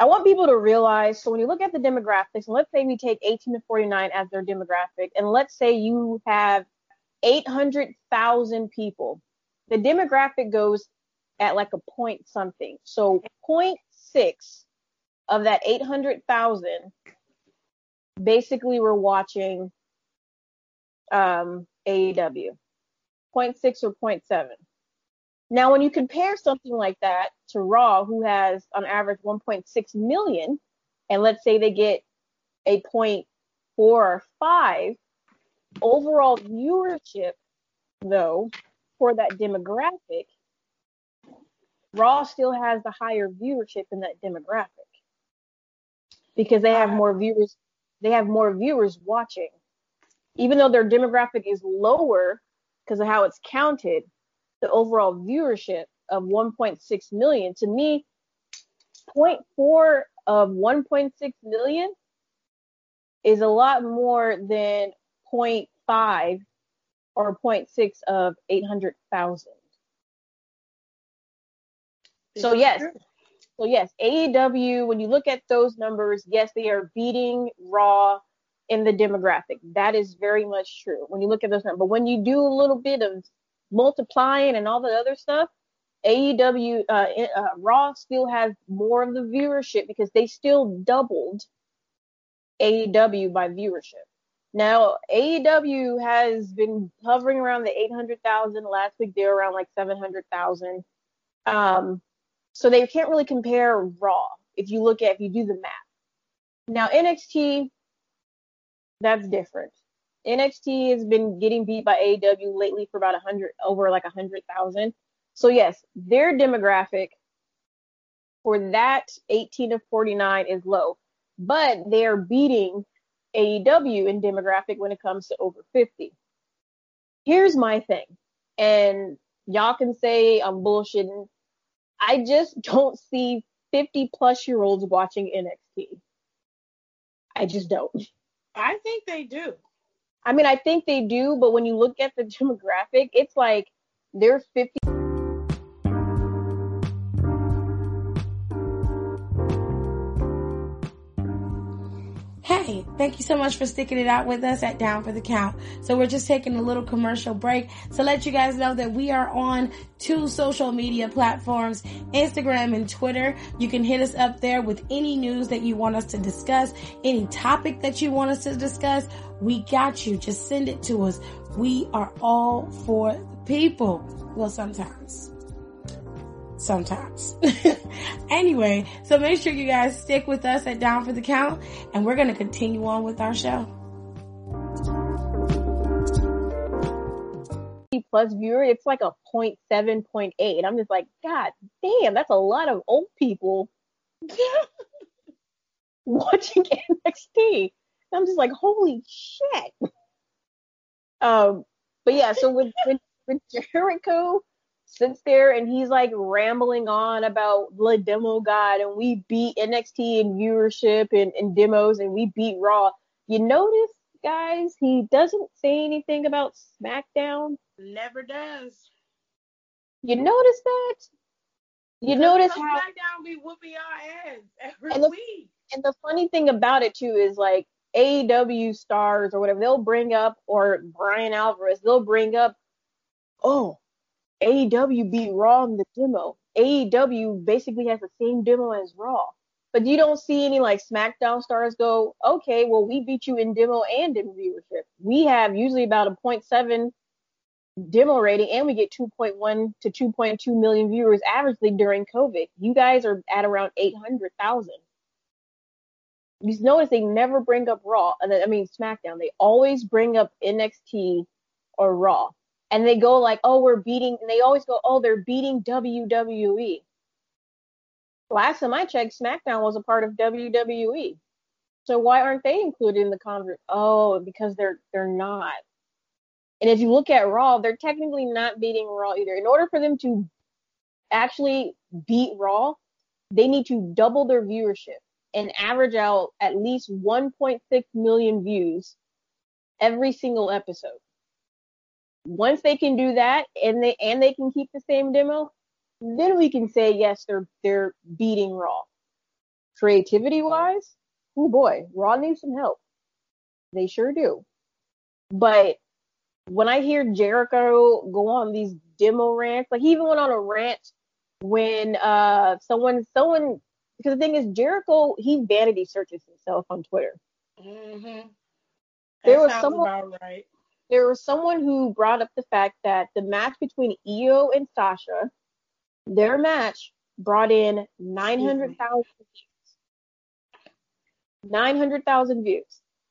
I want people to realize so when you look at the demographics, and let's say we take 18 to 49 as their demographic, and let's say you have 800,000 people. The demographic goes at like a point something. So 0.6 of that 800,000 basically we're watching um, AEW. 0.6 or 0.7. Now, when you compare something like that to Raw, who has on average 1.6 million, and let's say they get a 0.4 or 5, overall viewership, though, for that demographic Raw still has the higher viewership in that demographic because they have uh, more viewers. They have more viewers watching, even though their demographic is lower because of how it's counted. The overall viewership of 1.6 million to me, 0.4 of 1.6 million is a lot more than 0.5 or 0.6 of 800,000. So yes, so yes, AEW. When you look at those numbers, yes, they are beating Raw in the demographic. That is very much true. When you look at those numbers, but when you do a little bit of multiplying and all the other stuff, AEW uh, uh, Raw still has more of the viewership because they still doubled AEW by viewership. Now AEW has been hovering around the 800,000. Last week they were around like 700,000. Um, so they can't really compare Raw if you look at if you do the math. Now NXT, that's different. NXT has been getting beat by AEW lately for about a hundred over like a hundred thousand. So yes, their demographic for that 18 to 49 is low, but they are beating AEW in demographic when it comes to over 50. Here's my thing, and y'all can say I'm bullshitting. I just don't see 50 plus year olds watching NXT. I just don't. I think they do. I mean, I think they do, but when you look at the demographic, it's like they're 50. Thank you so much for sticking it out with us at Down for the Count. So we're just taking a little commercial break to let you guys know that we are on two social media platforms, Instagram and Twitter. You can hit us up there with any news that you want us to discuss, any topic that you want us to discuss. We got you. Just send it to us. We are all for the people. Well, sometimes sometimes. anyway, so make sure you guys stick with us at Down for the Count and we're going to continue on with our show. Plus viewer, it's like a 0. 0.7, 0.8. I'm just like, God damn, that's a lot of old people watching NXT. I'm just like, holy shit. Um, but yeah, so with, with, with Jericho, sits there and he's like rambling on about the demo god and we beat NXT and viewership and, and demos and we beat Raw. You notice, guys, he doesn't say anything about SmackDown. Never does. You notice that? You notice how SmackDown be whooping our ass every and the, week. And the funny thing about it too is like AEW stars or whatever, they'll bring up or Bryan Alvarez, they'll bring up, oh, AEW beat Raw in the demo. AEW basically has the same demo as Raw. But you don't see any like SmackDown stars go, okay, well, we beat you in demo and in viewership. We have usually about a 0.7 demo rating and we get 2.1 to 2.2 million viewers averagely during COVID. You guys are at around 800,000. You notice they never bring up Raw, and I mean SmackDown. They always bring up NXT or Raw and they go like, oh, we're beating, and they always go, oh, they're beating WWE. Last time I checked, SmackDown was a part of WWE. So why aren't they included in the convert? Oh, because they're they're not. And if you look at Raw, they're technically not beating Raw either. In order for them to actually beat Raw, they need to double their viewership and average out at least 1.6 million views every single episode once they can do that and they and they can keep the same demo, then we can say yes, they're they're beating Raw. Creativity wise, oh boy, Raw needs some help. They sure do. But when I hear Jericho go on these demo rants, like he even went on a rant when uh someone someone because the thing is Jericho he vanity searches himself on Twitter. Mm-hmm. There was someone right there was someone who brought up the fact that the match between Io and Sasha, their match brought in 900,000 views. 900,000 views.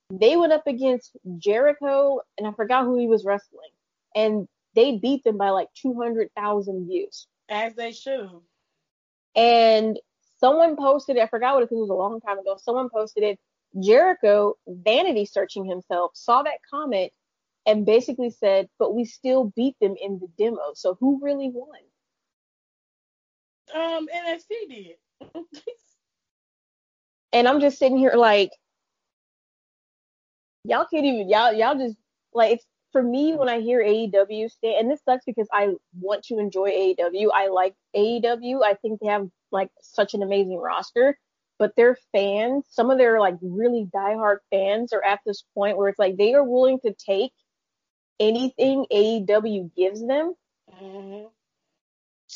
They went up against Jericho, and I forgot who he was wrestling, and they beat them by like 200,000 views. As they should. And someone posted, I forgot what it was, it was a long time ago. Someone posted it. Jericho, vanity searching himself, saw that comment and basically said, but we still beat them in the demo. So who really won? Um, NXT did. and I'm just sitting here like, y'all can't even y'all y'all just like it's for me when I hear AEW stand and this sucks because I want to enjoy AEW. I like AEW. I think they have like such an amazing roster, but their fans, some of their like really diehard fans are at this point where it's like they are willing to take anything AEW gives them. Mm-hmm.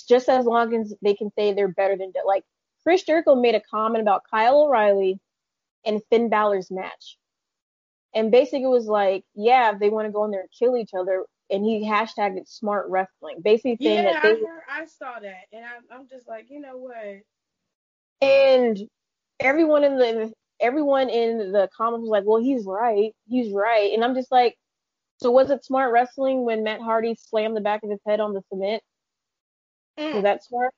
Just as long as they can say they're better than like Chris Jericho made a comment about Kyle O'Reilly and Finn Balor's match. And basically it was like, yeah, they want to go in there and kill each other. And he hashtagged it smart wrestling. Basically saying yeah, that they I, heard, I saw that. And I'm, I'm just like, you know what? And everyone in the everyone in the comments was like, well, he's right. He's right. And I'm just like, so was it smart wrestling when Matt Hardy slammed the back of his head on the cement? Mm. Was that smart?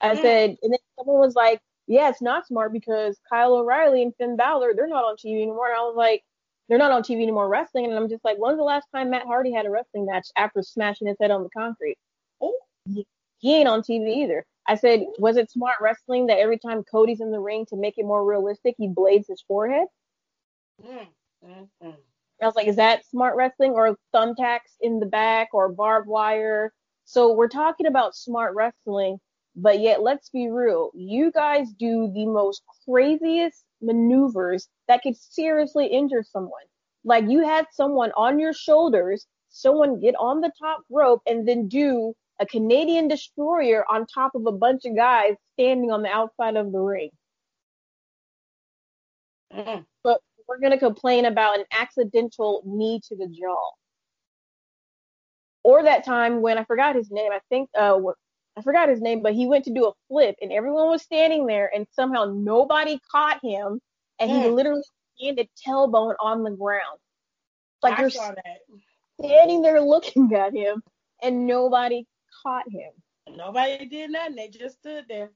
I mm. said, and then someone was like, yeah, it's not smart because Kyle O'Reilly and Finn Balor, they're not on TV anymore. And I was like, they're not on TV anymore wrestling. And I'm just like, when's the last time Matt Hardy had a wrestling match after smashing his head on the concrete? Oh, he, he ain't on TV either. I said, was it smart wrestling that every time Cody's in the ring to make it more realistic, he blades his forehead? Mm, mm, mm. I was like, is that smart wrestling or thumbtacks in the back or barbed wire? So we're talking about smart wrestling, but yet let's be real. You guys do the most craziest maneuvers that could seriously injure someone. Like you had someone on your shoulders, someone get on the top rope and then do a Canadian destroyer on top of a bunch of guys standing on the outside of the ring. Mm. But we're going to complain about an accidental knee to the jaw. Or that time when I forgot his name, I think uh, I forgot his name, but he went to do a flip and everyone was standing there and somehow nobody caught him and mm. he literally landed tailbone on the ground. Like you're standing there looking at him and nobody caught him. Nobody did nothing. They just stood there.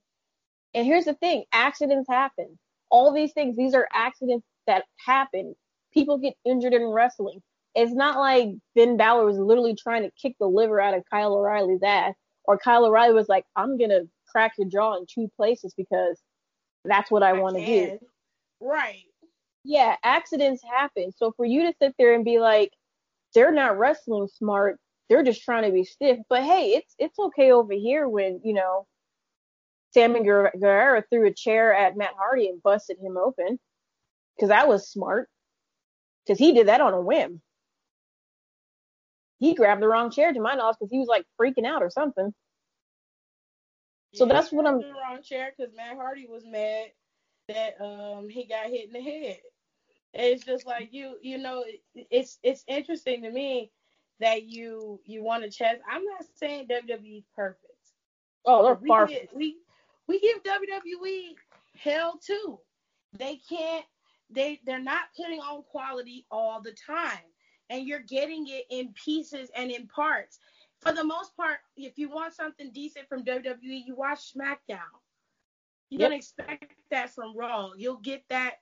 And here's the thing accidents happen. All these things, these are accidents that happen. People get injured in wrestling. It's not like Finn Balor was literally trying to kick the liver out of Kyle O'Reilly's ass, or Kyle O'Reilly was like, I'm going to crack your jaw in two places because that's what I, I want to do. Right. Yeah, accidents happen. So for you to sit there and be like, they're not wrestling smart, they're just trying to be stiff. But hey, it's it's okay over here when you know Sammy Guevara threw a chair at Matt Hardy and busted him open because that was smart. Because he did that on a whim. He grabbed the wrong chair to my knowledge because he was like freaking out or something. So that's what I'm. The wrong chair because Matt Hardy was mad that um he got hit in the head. It's just like you, you know, it's it's interesting to me that you you want to chest. I'm not saying WWE's perfect. Oh, they're we far. Give, we we give WWE hell too. They can't. They they're not putting on quality all the time, and you're getting it in pieces and in parts. For the most part, if you want something decent from WWE, you watch SmackDown. You yep. don't expect that from Raw. You'll get that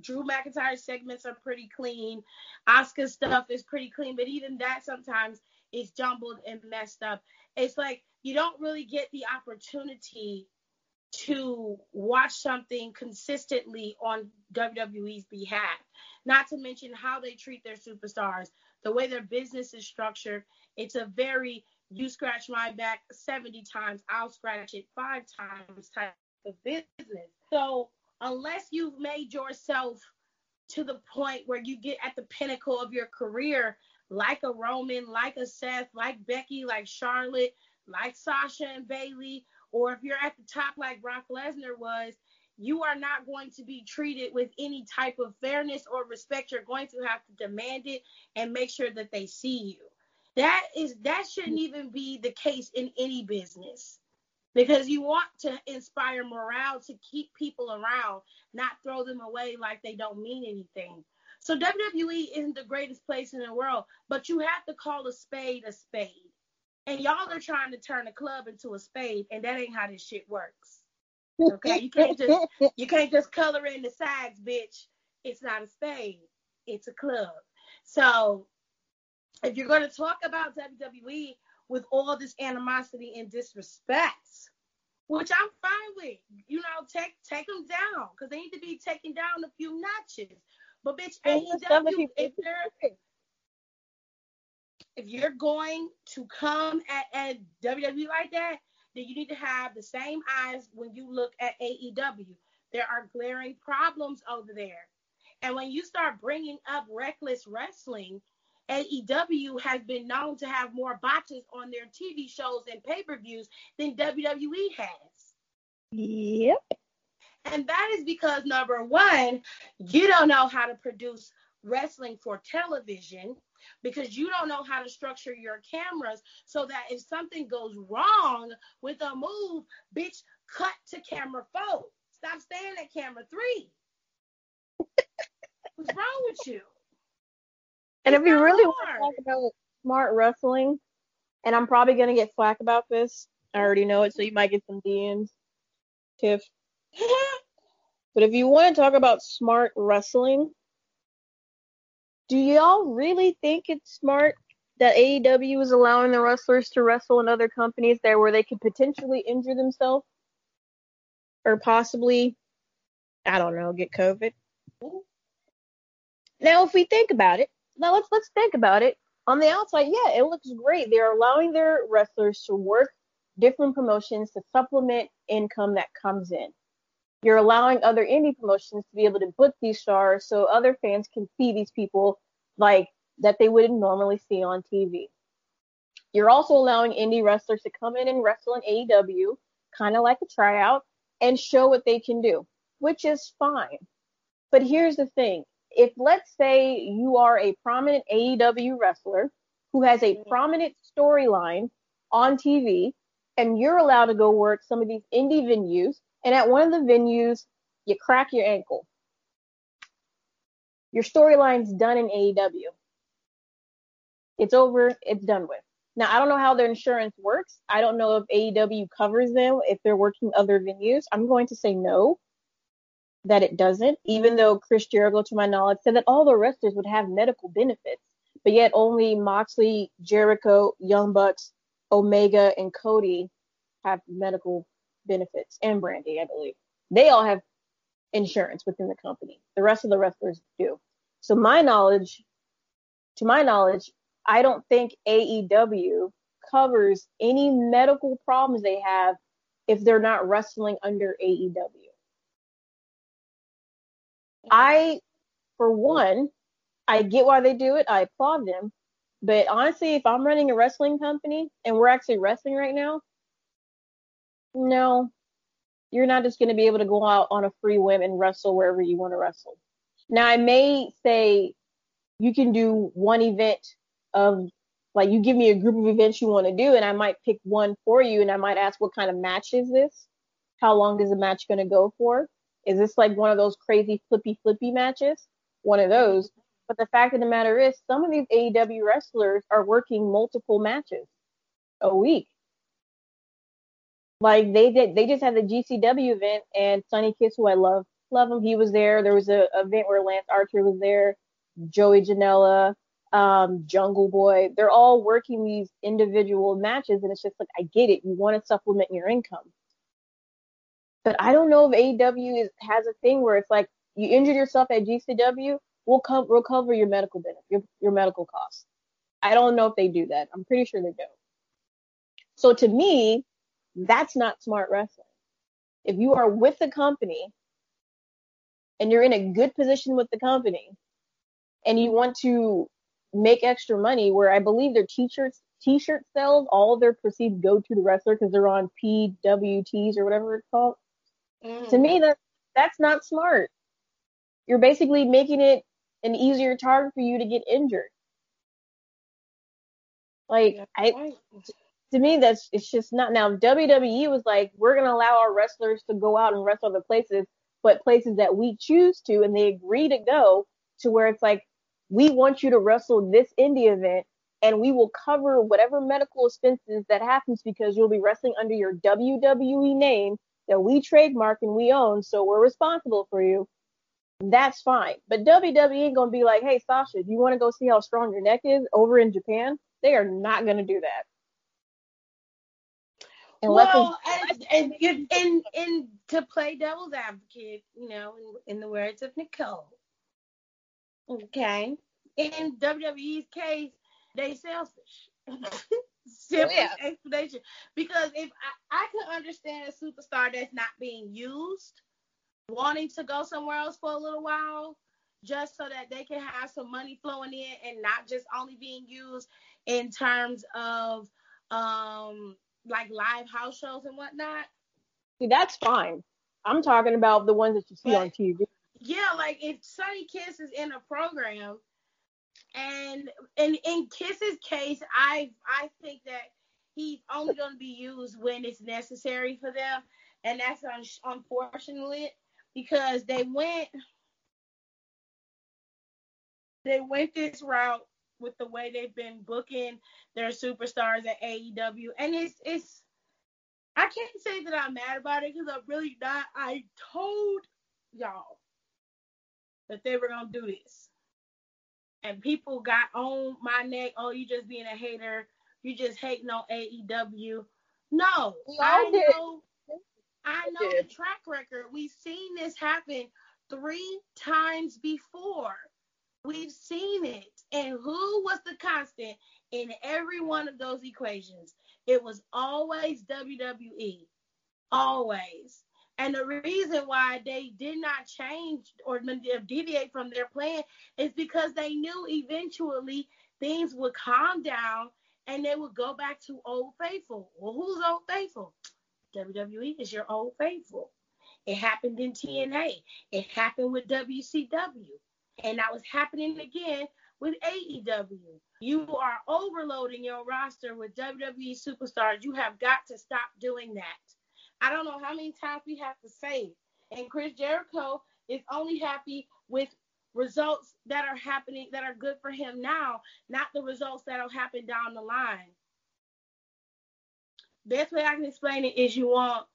Drew McIntyre segments are pretty clean. Asuka stuff is pretty clean, but even that sometimes is jumbled and messed up. It's like you don't really get the opportunity to watch something consistently on WWE's behalf. Not to mention how they treat their superstars, the way their business is structured. It's a very you scratch my back 70 times, I'll scratch it five times type of business. So unless you've made yourself to the point where you get at the pinnacle of your career, like a Roman, like a Seth, like Becky, like Charlotte, like Sasha and Bayley, or if you're at the top like Brock Lesnar was, you are not going to be treated with any type of fairness or respect. You're going to have to demand it and make sure that they see you. That is that shouldn't even be the case in any business because you want to inspire morale to keep people around, not throw them away like they don't mean anything. So WWE isn't the greatest place in the world, but you have to call a spade a spade. And y'all are trying to turn a club into a spade, and that ain't how this shit works. Okay, you can't just you can't just color in the sides, bitch. It's not a spade. It's a club. So if you're going to talk about WWE with all this animosity and disrespect, which I'm fine with, you know, take take them down because they need to be taken down a few notches. But bitch, AEW, if you're if you're going to come at, at WWE like that, then you need to have the same eyes when you look at AEW. There are glaring problems over there. And when you start bringing up reckless wrestling, AEW has been known to have more botches on their TV shows and pay per views than WWE has. Yep. And that is because, number one, you don't know how to produce wrestling for television because you don't know how to structure your cameras so that if something goes wrong with a move, bitch, cut to camera four. Stop staying at camera three. What's wrong with you? And if you really want to talk about smart wrestling, and I'm probably gonna get flack about this, I already know it, so you might get some DMs, Tiff. but if you want to talk about smart wrestling, do y'all really think it's smart that AEW is allowing the wrestlers to wrestle in other companies there where they could potentially injure themselves or possibly, I don't know, get COVID? Now, if we think about it, now let's let's think about it. On the outside, yeah, it looks great. They're allowing their wrestlers to work different promotions to supplement income that comes in. You're allowing other indie promotions to be able to book these stars so other fans can see these people like that they wouldn't normally see on TV. You're also allowing indie wrestlers to come in and wrestle in AEW, kind of like a tryout, and show what they can do, which is fine. But here's the thing if let's say you are a prominent AEW wrestler who has a mm-hmm. prominent storyline on TV and you're allowed to go work some of these indie venues and at one of the venues you crack your ankle. Your storyline's done in AEW. It's over, it's done with. Now I don't know how their insurance works. I don't know if AEW covers them if they're working other venues. I'm going to say no that it doesn't, even though Chris Jericho, to my knowledge, said that all the wrestlers would have medical benefits, but yet only Moxley, Jericho, Young Bucks, Omega, and Cody have medical benefits, and Brandi, I believe. They all have insurance within the company. The rest of the wrestlers do. So my knowledge, to my knowledge, I don't think AEW covers any medical problems they have if they're not wrestling under AEW. I, for one, I get why they do it. I applaud them. But honestly, if I'm running a wrestling company and we're actually wrestling right now, no, you're not just going to be able to go out on a free whim and wrestle wherever you want to wrestle. Now, I may say you can do one event of like you give me a group of events you want to do, and I might pick one for you, and I might ask what kind of match is this? How long is the match going to go for? Is this like one of those crazy flippy flippy matches? One of those. But the fact of the matter is, some of these AEW wrestlers are working multiple matches a week. Like they did, they just had the GCW event, and Sonny Kiss, who I love, love him, he was there. There was a event where Lance Archer was there, Joey Janela, um, Jungle Boy. They're all working these individual matches, and it's just like I get it. You want to supplement your income. But I don't know if AEW is, has a thing where it's like you injured yourself at GCW, we'll cover we'll cover your medical benefit, your your medical costs. I don't know if they do that. I'm pretty sure they don't. So to me, that's not smart wrestling. If you are with the company and you're in a good position with the company and you want to make extra money where I believe their t-shirts t-shirt sales all their proceeds go to the wrestler because they're on PWTs or whatever it's called. Mm. To me, that that's not smart. You're basically making it an easier target for you to get injured. Like I, to me, that's it's just not. Now WWE was like, we're gonna allow our wrestlers to go out and wrestle other places, but places that we choose to, and they agree to go to where it's like, we want you to wrestle this indie event, and we will cover whatever medical expenses that happens because you'll be wrestling under your WWE name that we trademark and we own, so we're responsible for you. That's fine. But WWE ain't gonna be like, hey Sasha, do you want to go see how strong your neck is over in Japan? They are not gonna do that. Well, and, and, and, and, and to play devil's advocate, you know, in, in the words of Nicole, okay, in WWE's case, they selfish. Simple oh, yeah. explanation. Because if I, I could understand a superstar that's not being used, wanting to go somewhere else for a little while, just so that they can have some money flowing in and not just only being used in terms of um like live house shows and whatnot. See, that's fine. I'm talking about the ones that you see but, on TV. Yeah, like if Sonny Kiss is in a program and in in Kiss's case, I I think that he's only going to be used when it's necessary for them, and that's un- unfortunate because they went they went this route with the way they've been booking their superstars at AEW, and it's it's I can't say that I'm mad about it because I'm really not. I told y'all that they were gonna do this, and people got on my neck. Oh, you just being a hater. You just hating on AEW. No, I know. I know the track record. We've seen this happen three times before. We've seen it. And who was the constant in every one of those equations? It was always WWE. Always. And the reason why they did not change or deviate from their plan is because they knew eventually things would calm down and they would go back to Old Faithful. Well, who's Old Faithful? WWE is your Old Faithful. It happened in TNA. It happened with WCW. And that was happening again with AEW. You are overloading your roster with WWE superstars. You have got to stop doing that. I don't know how many times we have to say it. And Chris Jericho is only happy with results that are happening that are good for him now, not the results that'll happen down the line. Best way I can explain it is you want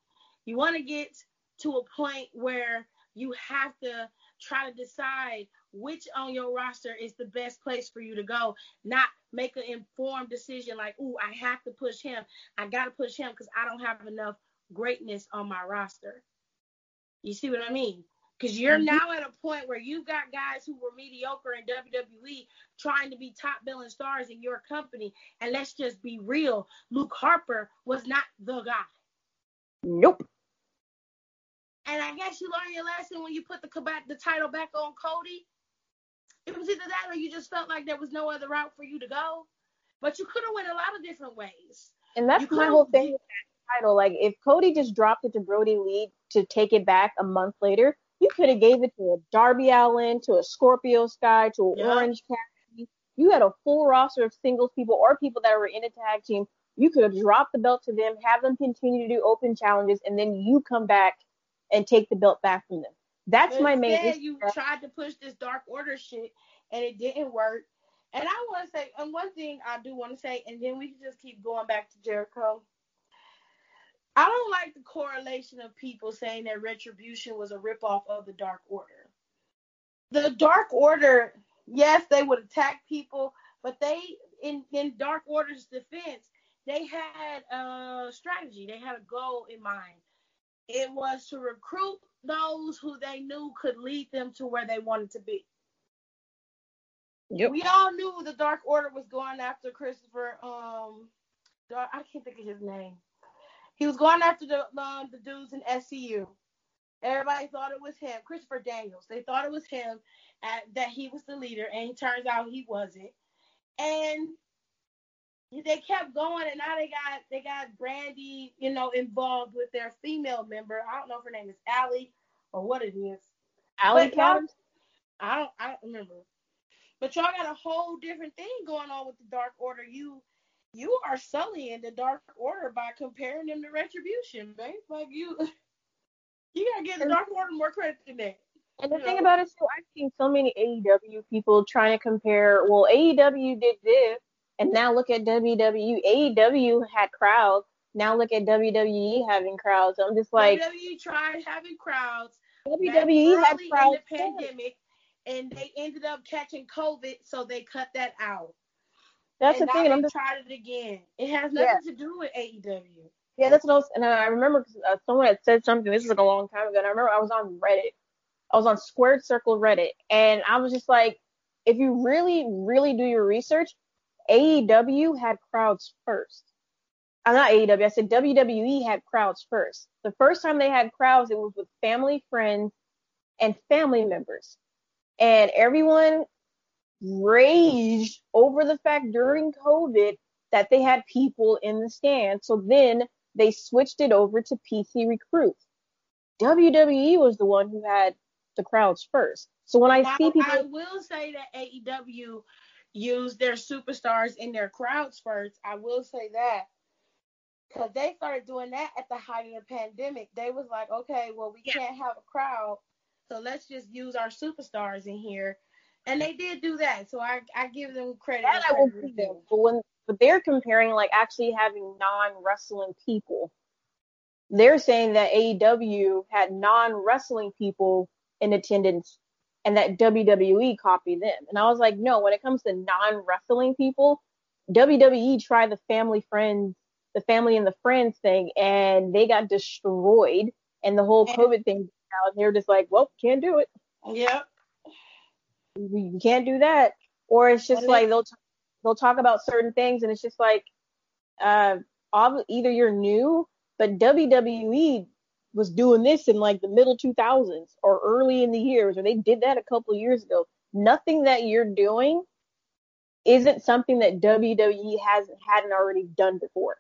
you want to get to a point where you have to try to decide which on your roster is the best place for you to go, not make an informed decision like, "Ooh, I have to push him. I got to push him because I don't have enough greatness on my roster." You see what I mean? Because you're mm-hmm. now at a point where you've got guys who were mediocre in WWE trying to be top billing stars in your company. And let's just be real Luke Harper was not the guy. Nope. And I guess you learned your lesson when you put the the title back on Cody. It was either that or you just felt like there was no other route for you to go. But you could have went a lot of different ways. And that's my whole thing with that title. Like if Cody just dropped it to Brodie Lee to take it back a month later, you could have gave it to a Darby Allin, to a Scorpio Sky, to an Orange Cassidy. You had a full roster of singles people or people that were in a tag team. You could have dropped the belt to them, have them continue to do open challenges, and then you come back and take the belt back from them. That's but my main. Issue. You tried to push this Dark Order shit, and it didn't work. And I want to say, and one thing I do want to say, and then we can just keep going back to Jericho. I don't like the correlation of people saying that Retribution was a ripoff of the Dark Order. The Dark Order, yes, they would attack people, but they, in, in Dark Order's defense, they had a strategy. They had a goal in mind. It was to recruit those who they knew could lead them to where they wanted to be. Yep. We all knew the Dark Order was going after Christopher. Um, I can't think of his name. He was going after the um, the dudes in SCU. Everybody thought it was him, Christopher Daniels. They thought it was him, at, that he was the leader, and it turns out he wasn't. And they kept going, and now they got they got Brandi, you know, involved with their female member. I don't know if her name is Allie or what it is. Allie Combs. I don't I don't remember. But y'all got a whole different thing going on with the Dark Order. You you are sullying the Dark Order by comparing them to Retribution, babe. Like you, you gotta give the Dark Order more credit than that. And the you thing know? about it, so I've seen so many AEW people trying to compare. Well, AEW did this, And now look at WWE. AEW had crowds. Now look at WWE having crowds. I'm just like WWE tried having crowds. WWE had crowds. in the pandemic, and they ended up catching COVID, so they cut that out. That's and the thing. I'm just tried it again. It has nothing Yeah. to do with AEW. Yeah, that's what I was, and I remember uh, someone had said something. This is like a long time ago. And I remember I was on Reddit. I was on Squared Circle Reddit, and I was just like, if you really, really do your research, AEW had crowds first. I'm not AEW. I said WWE had crowds first. The first time they had crowds, it was with family, friends, and family members, and everyone raged over the fact during COVID that they had people in the stand. So then they switched it over to PC recruits. WWE was the one who had the crowds first. So when I Now, see people, I will say that AEW used their superstars in their crowds first. I will say that. Because they started doing that at the height of the pandemic. They was like, okay, well, we Yeah. can't have a crowd, so let's just use our superstars in here. And they did do that. So I, I give them credit. that I will them. But when but they're comparing like actually having non-wrestling people. They're saying that AEW had non-wrestling people in attendance and that WWE copied them. And I was like, no, when it comes to non-wrestling people, WWE tried the family friends, the family and the friends thing, and they got destroyed. And the whole COVID thing, out, and they were just like, well, can't do it. Yep. we we can't do that. Or it's just And like they'll t- they'll talk about certain things, and it's just like, uh, either you're new, but WWE was doing this in like the middle 2000s or early in the years, or they did that a couple of years ago. Nothing that you're doing isn't something that WWE hasn't hadn't already done before.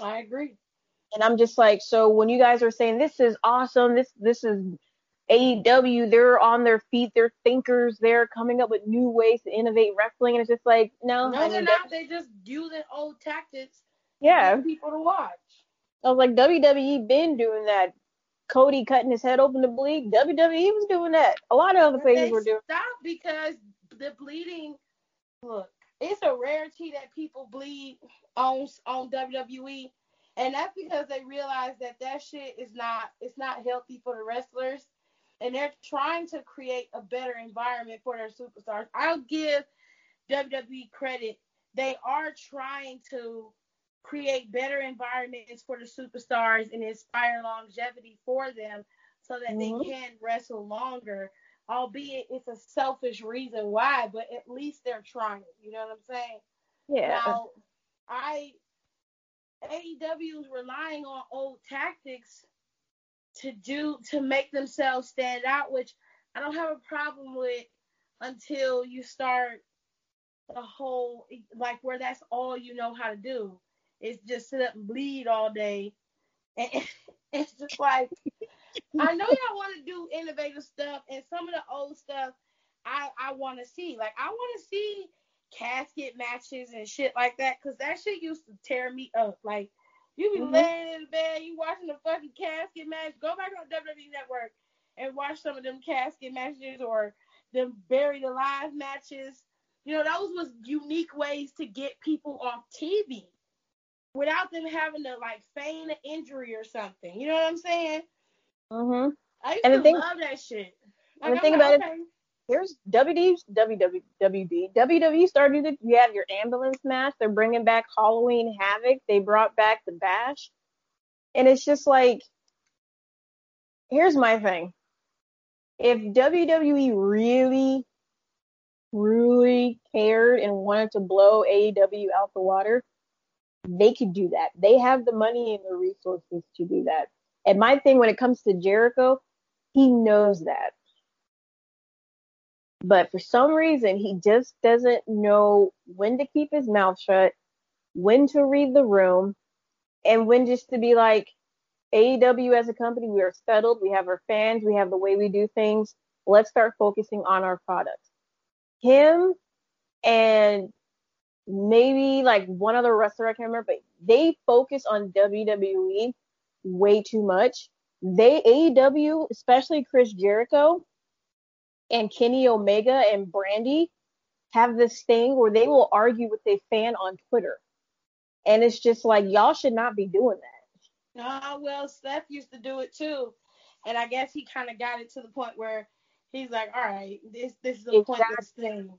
I agree. And I'm just like, so when you guys are saying this is awesome, this this is AEW, they're on their feet, they're thinkers, they're coming up with new ways to innovate wrestling, and it's just like, no, No, I they're mean, not. They're just using old tactics yeah. people to watch. I was like, WWE been doing that. Cody cutting his head open to bleed. WWE was doing that. A lot of other places were doing. Stop because the bleeding. Look, it's a rarity that people bleed on on WWE, and that's because they realize that that shit is not it's not healthy for the wrestlers, and they're trying to create a better environment for their superstars. I'll give WWE credit; they are trying to create better environments for the superstars and inspire longevity for them so that Mhm. they can wrestle longer albeit it's a selfish reason why, but at least they're trying. You know what I'm saying? Yeah. Now, I AEW is relying on old tactics to do to make themselves stand out, which I don't have a problem with until you start the whole like where that's all you know how to do is just sit up and bleed all day. And it's just like I know y'all want to do innovative stuff, and some of the old stuff I I want to see. Like I want to see casket matches and shit like that, cause that shit used to tear me up. Like you be Mhm. laying in bed, you watching the fucking casket match. Go back on WWE Network and watch some of them casket matches or them buried alive matches. You know, those was unique ways to get people off TV without them having to like feign an injury or something. You know what I'm saying? Mhm. I used And the to thing- love that shit. and the I'm thing like, about it- Here's WW's WWWD. WWE started it. You have your ambulance match. They're bringing back Halloween Havoc. They brought back the Bash, and it's just like, here's my thing. If WWE really, really cared and wanted to blow AEW out the water, they could do that. They have the money and the resources to do that. And my thing when it comes to Jericho, he knows that. But for some reason, he just doesn't know when to keep his mouth shut, when to read the room, and when just to be like, AEW as a company, we are settled. We have our fans. We have the way we do things. Let's start focusing on our product. Him and maybe like one other wrestler I can't remember, but they focus on WWE way too much. They AEW, especially Chris Jericho and Kenny Omega and Brandi, have this thing where they will argue with a fan on Twitter. And it's just like y'all should not be doing that. No, well, Steph used to do it too. And I guess he kind of got it to the point where he's like, all right, this this is a exactly. pointless thing.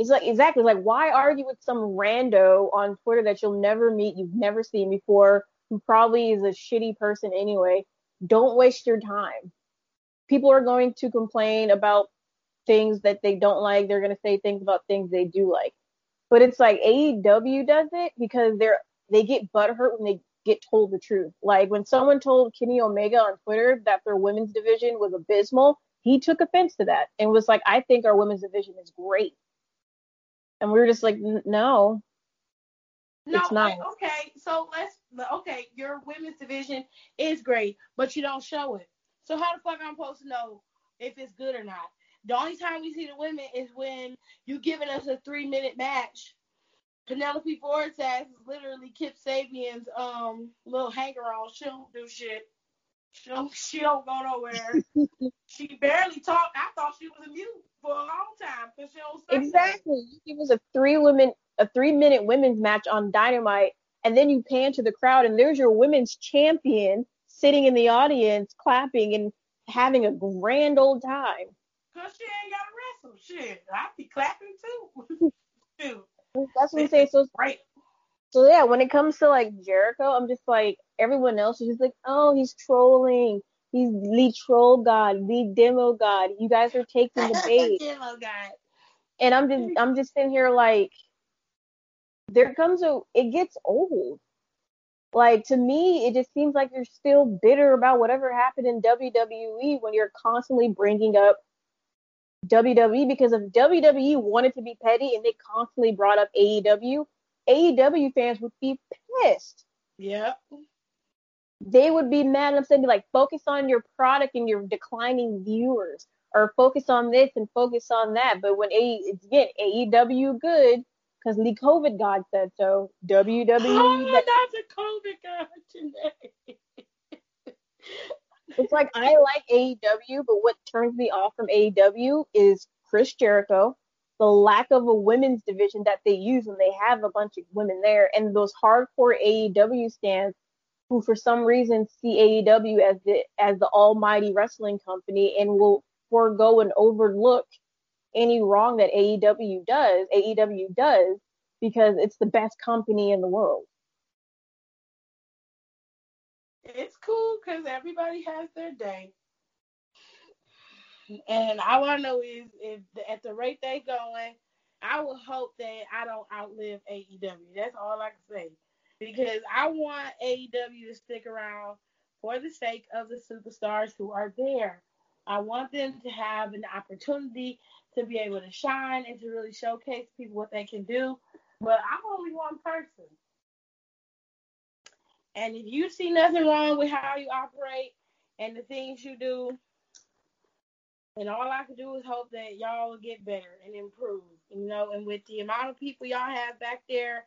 It's like exactly like why argue with some rando on Twitter that you'll never meet, you've never seen before, who probably is a shitty person anyway. Don't waste your time. People are going to complain about things that they don't like. They're going to say things about things they do like. But it's like AEW does it because they're they get butthurt when they get told the truth. Like when someone told Kenny Omega on Twitter that their women's division was abysmal, he took offense to that and was like, "I think our women's division is great." And we were just like, "No, no, it's not." Okay, so let's okay, your women's division is great, but you don't show it. So how the fuck I'm supposed to know if it's good or not? The only time we see the women is when you're giving us a three minute match. Penelope Ford's ass is literally Kip Sabian's um little hanger on. She don't do shit. She don't she don't go nowhere. she barely talked. I thought she was a mute for a long time because she don't say Exactly. It was a three women a three minute women's match on Dynamite and then you pan to the crowd and there's your women's champion sitting in the audience clapping and having a grand old time. Cause she ain't got to wrestle. Shit, I'd be clapping too. That's what I'm saying. So right. So yeah, when it comes to like Jericho, I'm just like everyone else is just like, oh, he's trolling. He's the troll god, the demo god. You guys are taking the bait. demo god. And I'm just I'm just sitting here like there comes a it gets old. Like to me, it just seems like you're still bitter about whatever happened in WWE when you're constantly bringing up WWE because if WWE wanted to be petty and they constantly brought up AEW, AEW fans would be pissed. Yeah. They would be mad and upset, be like, focus on your product and your declining viewers, or focus on this and focus on that. But when A again AEW good, because the COVID God said so. WWE. Oh, that, that's a COVID God today. it's like I like AEW, but what turns me off from AEW is Chris Jericho, the lack of a women's division that they use when they have a bunch of women there, and those hardcore AEW stands who for some reason see AEW as the as the almighty wrestling company and will forego and overlook any wrong that AEW does, AEW does, because it's the best company in the world. It's cool because everybody has their day. And all I know is if at the rate they going, I will hope that I don't outlive AEW. That's all I can say. Because I want AEW to stick around for the sake of the superstars who are there. I want them to have an opportunity to be able to shine and to really showcase people what they can do. But I'm only one person. And if you see nothing wrong with how you operate and the things you do, and all I can do is hope that y'all will get better and improve. You know, and with the amount of people y'all have back there,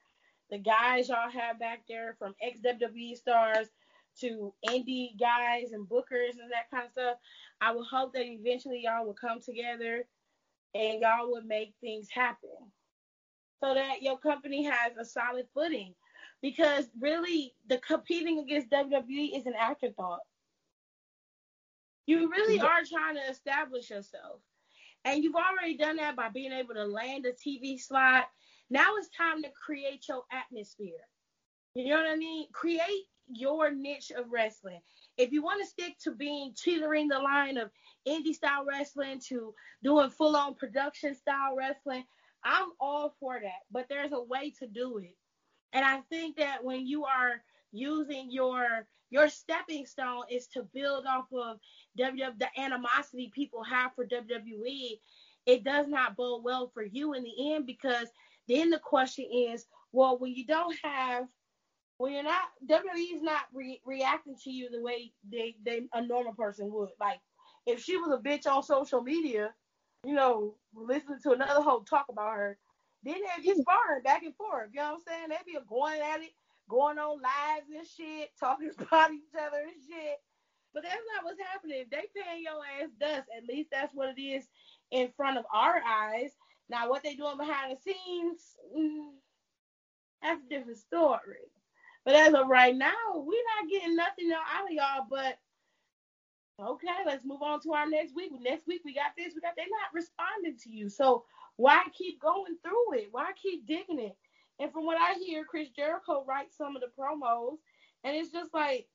the guys y'all have back there from ex WWE stars to indie guys and bookers and that kind of stuff, I would hope that eventually y'all will come together and y'all would make things happen so that your company has a solid footing. Because really, the competing against WWE is an afterthought. You really are trying to establish yourself. And you've already done that by being able to land a TV slot. Now it's time to create your atmosphere. You know what I mean? Create your niche of wrestling. If you want to stick to being teetering the line of indie style wrestling to doing full on production style wrestling, I'm all for that. But there's a way to do it. And I think that when you are using your your stepping stone is to build off of WWE, the animosity people have for WWE, it does not bode well for you in the end because then the question is, well, when you don't have when you're not WWE is not re- reacting to you the way they, they a normal person would. Like if she was a bitch on social media, you know, listening to another hoe talk about her, then they'd be sparring back and forth. You know what I'm saying? They'd be going at it, going on lives and shit, talking about each other and shit. But that's not what's happening. They paying your ass dust, at least that's what it is in front of our eyes. Now, what they doing behind the scenes, mm, that's a different story. But as of right now, we're not getting nothing out of y'all. But okay, let's move on to our next week. Next week we got this, we got. They're not responding to you, so why keep going through it? Why keep digging it? And from what I hear, Chris Jericho writes some of the promos, and it's just like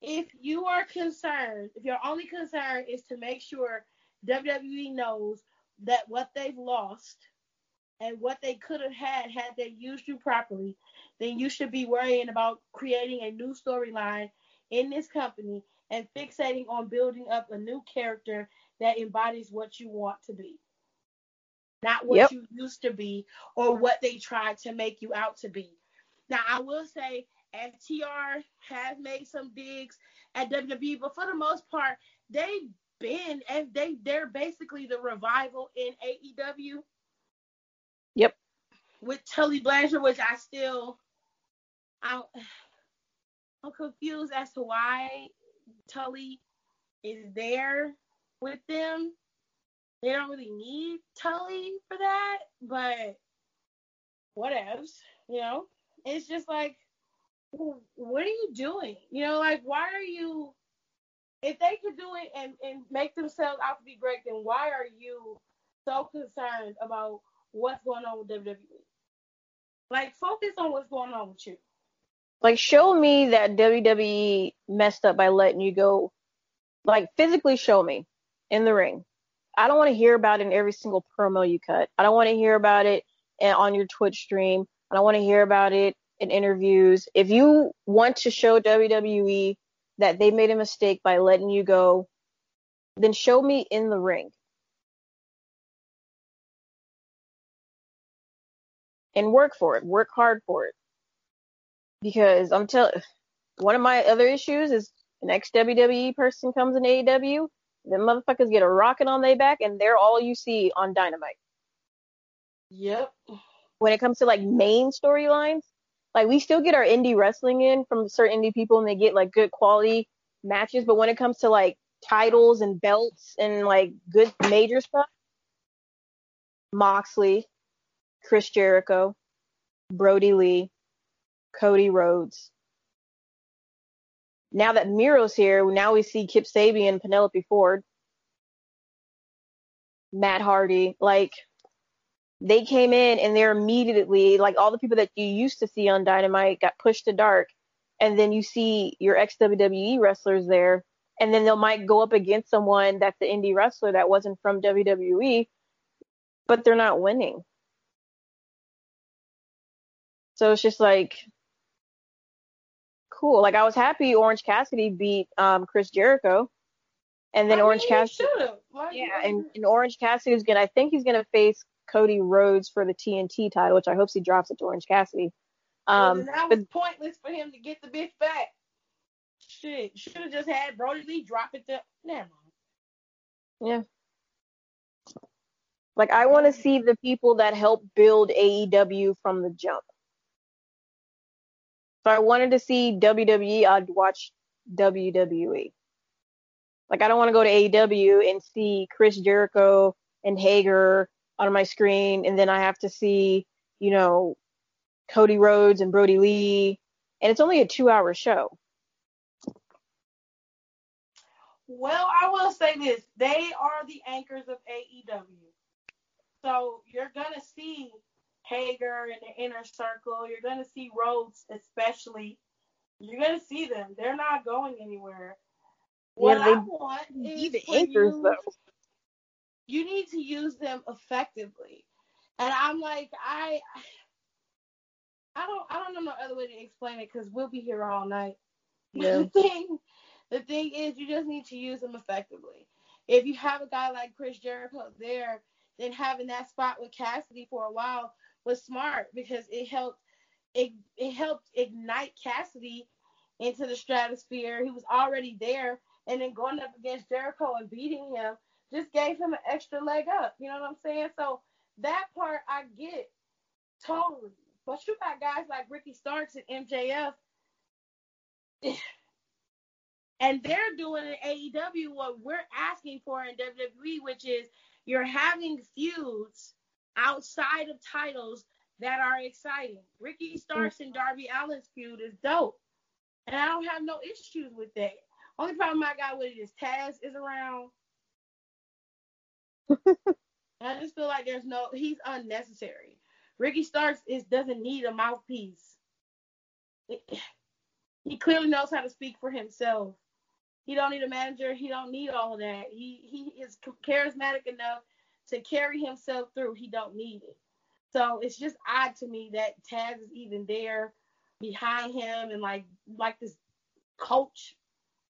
if you are concerned, if your only concern is to make sure WWE knows that what they've lost and what they could have had had they used you properly, then you should be worrying about creating a new storyline in this company and fixating on building up a new character that embodies what you want to be. Not what yep. you used to be or what they tried to make you out to be. Now, I will say FTR has made some digs at WWE, but for the most part, they've been and they they're basically the revival in AEW. Yep. With Tully Blanchard, which I still I'm I'm confused as to why Tully is there with them. They don't really need Tully for that, but what else? You know, it's just like, what are you doing? You know, like why are you? If they could do it and and make themselves out to be great, then why are you so concerned about what's going on with WWE? Like, focus on what's going on with you. Like, show me that WWE messed up by letting you go. Like, physically show me in the ring. I don't want to hear about it in every single promo you cut. I don't want to hear about it on your Twitch stream. I don't want to hear about it in interviews. If you want to show WWE that they made a mistake by letting you go, then show me in the ring. And work for it. Work hard for it. Because I'm telling one of my other issues is an ex WWE person comes in AEW the motherfuckers get a rocket on their back, and they're all you see on Dynamite. Yep. When it comes to like main storylines, like we still get our indie wrestling in from certain indie people, and they get like good quality matches. But when it comes to like titles and belts and like good major stuff, Moxley, Chris Jericho, Brodie Lee, Cody Rhodes, now that Miro's here, now we see Kip Sabian, Penelope Ford, Matt Hardy. Like they came in and they're immediately like all the people that you used to see on Dynamite got pushed to dark, and then you see your ex WWE wrestlers there, and then they might go up against someone that's the indie wrestler that wasn't from WWE, but they're not winning. So it's just like cool. Like I was happy Orange Cassidy beat um, Chris Jericho, and then I Orange Cassidy. Yeah, and, and Orange Cassidy is gonna. I think he's gonna face Cody Rhodes for the TNT title, which I hope he drops it to Orange Cassidy. Um, well, that was but, pointless for him to get the bitch back. Shit, should have just had Brodie Lee drop it to. Never. Yeah. Like I want to see the people that help build AEW from the jump. If I wanted to see WWE, I'd watch WWE. Like I don't want to go to AEW and see Chris Jericho and Hager on my screen, and then I have to see, you know, Cody Rhodes and Brodie Lee, and it's only a two-hour show. Well, I will say this: they are the anchors of AEW, so you're gonna see Hager in the inner circle. You're going to see Rhodes, especially. You're going to see them. They're not going anywhere. What yeah, I want is the anchors, you, though. You need to use them effectively. And I'm like, I, I don't, I don't know no other way to explain it because we'll be here all night. Yeah. the thing, the thing is, you just need to use them effectively. If you have a guy like Chris Jericho there, then having that spot with Cassidy for a while was smart because it helped it, it helped ignite Cassidy into the stratosphere. He was already there, and then going up against Jericho and beating him just gave him an extra leg up. You know what I'm saying? So that part I get totally. But you got guys like Ricky Starks and MJF, and they're doing in AEW what we're asking for in WWE, which is you're having feuds outside of titles that are exciting. Ricky Starks and Darby Allin's feud is dope. And I don't have no issues with that. Only problem I got with it is Taz is around. I just feel like there's no he's unnecessary. Ricky Starks is doesn't need a mouthpiece. he clearly knows how to speak for himself. He don't need a manager. He don't need all that. He he is charismatic enough to carry himself through. He don't need it. So it's just odd to me that Taz is even there behind him and like like this coach.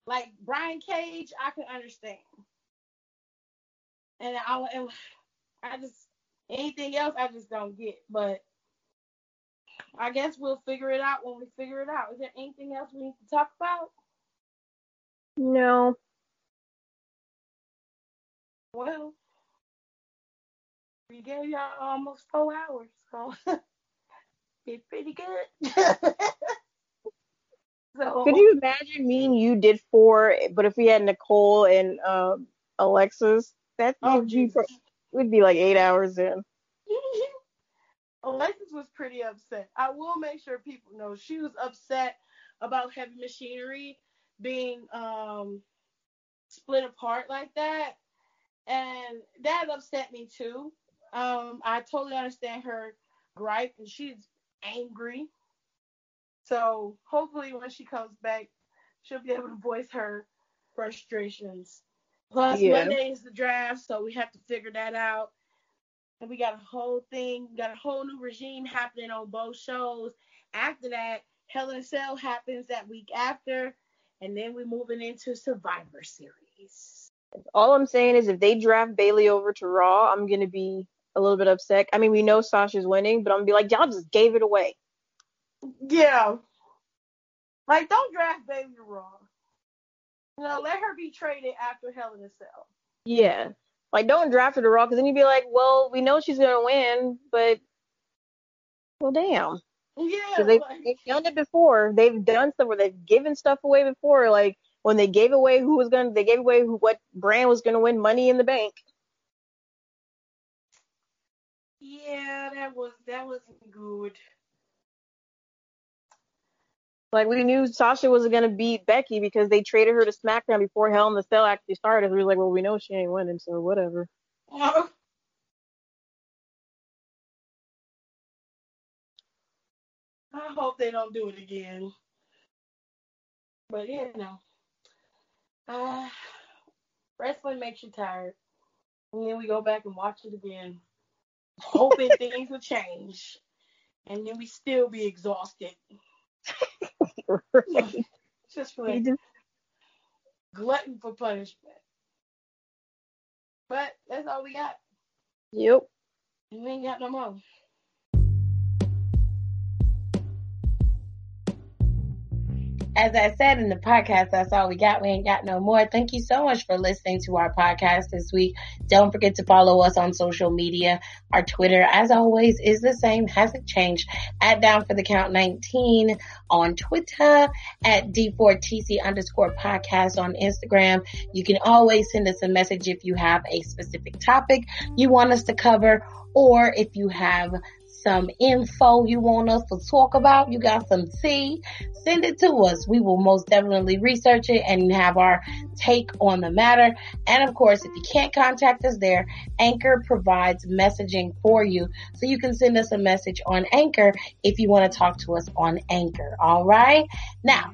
Like Brian Cage, I can understand. And I and I just anything else I just don't get. But I guess we'll figure it out when we figure it out. Is there anything else we need to talk about? No. Well, we gave y'all almost four hours, so it's pretty good. so, Could you imagine me and you did four, but if we had Nicole and um, Alexis, that oh, would be like eight hours in. Alexis was pretty upset. I will make sure people know she was upset about heavy machinery being um, split apart like that. And that upset me too. Um, I totally understand her gripe and she's angry. So hopefully when she comes back, she'll be able to voice her frustrations. Plus yeah. Monday is the draft, so we have to figure that out. And we got a whole thing, got a whole new regime happening on both shows. After that, Hell in a Cell happens that week after, and then we're moving into Survivor Series. All I'm saying is if they draft Bayley over to Raw, I'm gonna be a little bit upset. I mean, we know Sasha's winning, but I'm gonna be like, y'all just gave it away. Yeah. Like, don't draft Baby to Raw. You know, let her be traded after Hell in a Cell. Yeah. Like, don't draft her to Raw because then you'd be like, well, we know she's gonna win, but well, damn. Yeah. They've, like... they've done it before. They've done stuff where they've given stuff away before. Like when they gave away who was gonna, they gave away who, what brand was gonna win Money in the Bank. Yeah, that was that wasn't good. Like we knew Sasha wasn't gonna beat Becky because they traded her to SmackDown before Hell in the Cell actually started. We were like, well, we know she ain't winning, so whatever. I hope they don't do it again. But you know, uh, wrestling makes you tired, and then we go back and watch it again, hoping things will change, and then we still be exhausted. right. Just for just... glutton for punishment. But that's all we got. Yep. We ain't got no more. As I said in the podcast, that's all we got. We ain't got no more. Thank you so much for listening to our podcast this week. Don't forget to follow us on social media. Our Twitter, as always, is the same, hasn't changed. At Down for the Count 19 on Twitter, at D4TC underscore podcast on Instagram. You can always send us a message if you have a specific topic you want us to cover or if you have some info you want us to talk about, you got some tea, send it to us. We will most definitely research it and have our take on the matter. And of course, if you can't contact us there, Anchor provides messaging for you. So you can send us a message on Anchor if you want to talk to us on Anchor. All right. Now,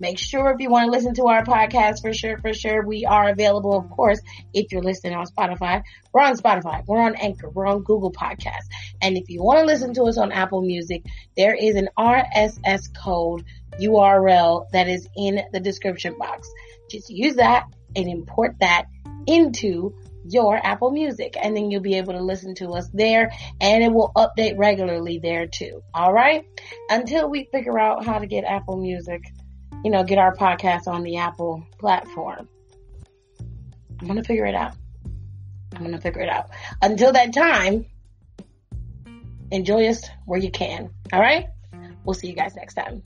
Make sure if you want to listen to our podcast for sure, for sure, we are available, of course, if you're listening on Spotify. We're on Spotify. We're on Anchor. We're on Google Podcasts. And if you want to listen to us on Apple Music, there is an RSS code URL that is in the description box. Just use that and import that into your Apple Music and then you'll be able to listen to us there and it will update regularly there too. All right. Until we figure out how to get Apple Music you know, get our podcast on the Apple platform. I'm going to figure it out. I'm going to figure it out. Until that time, enjoy us where you can. All right? We'll see you guys next time.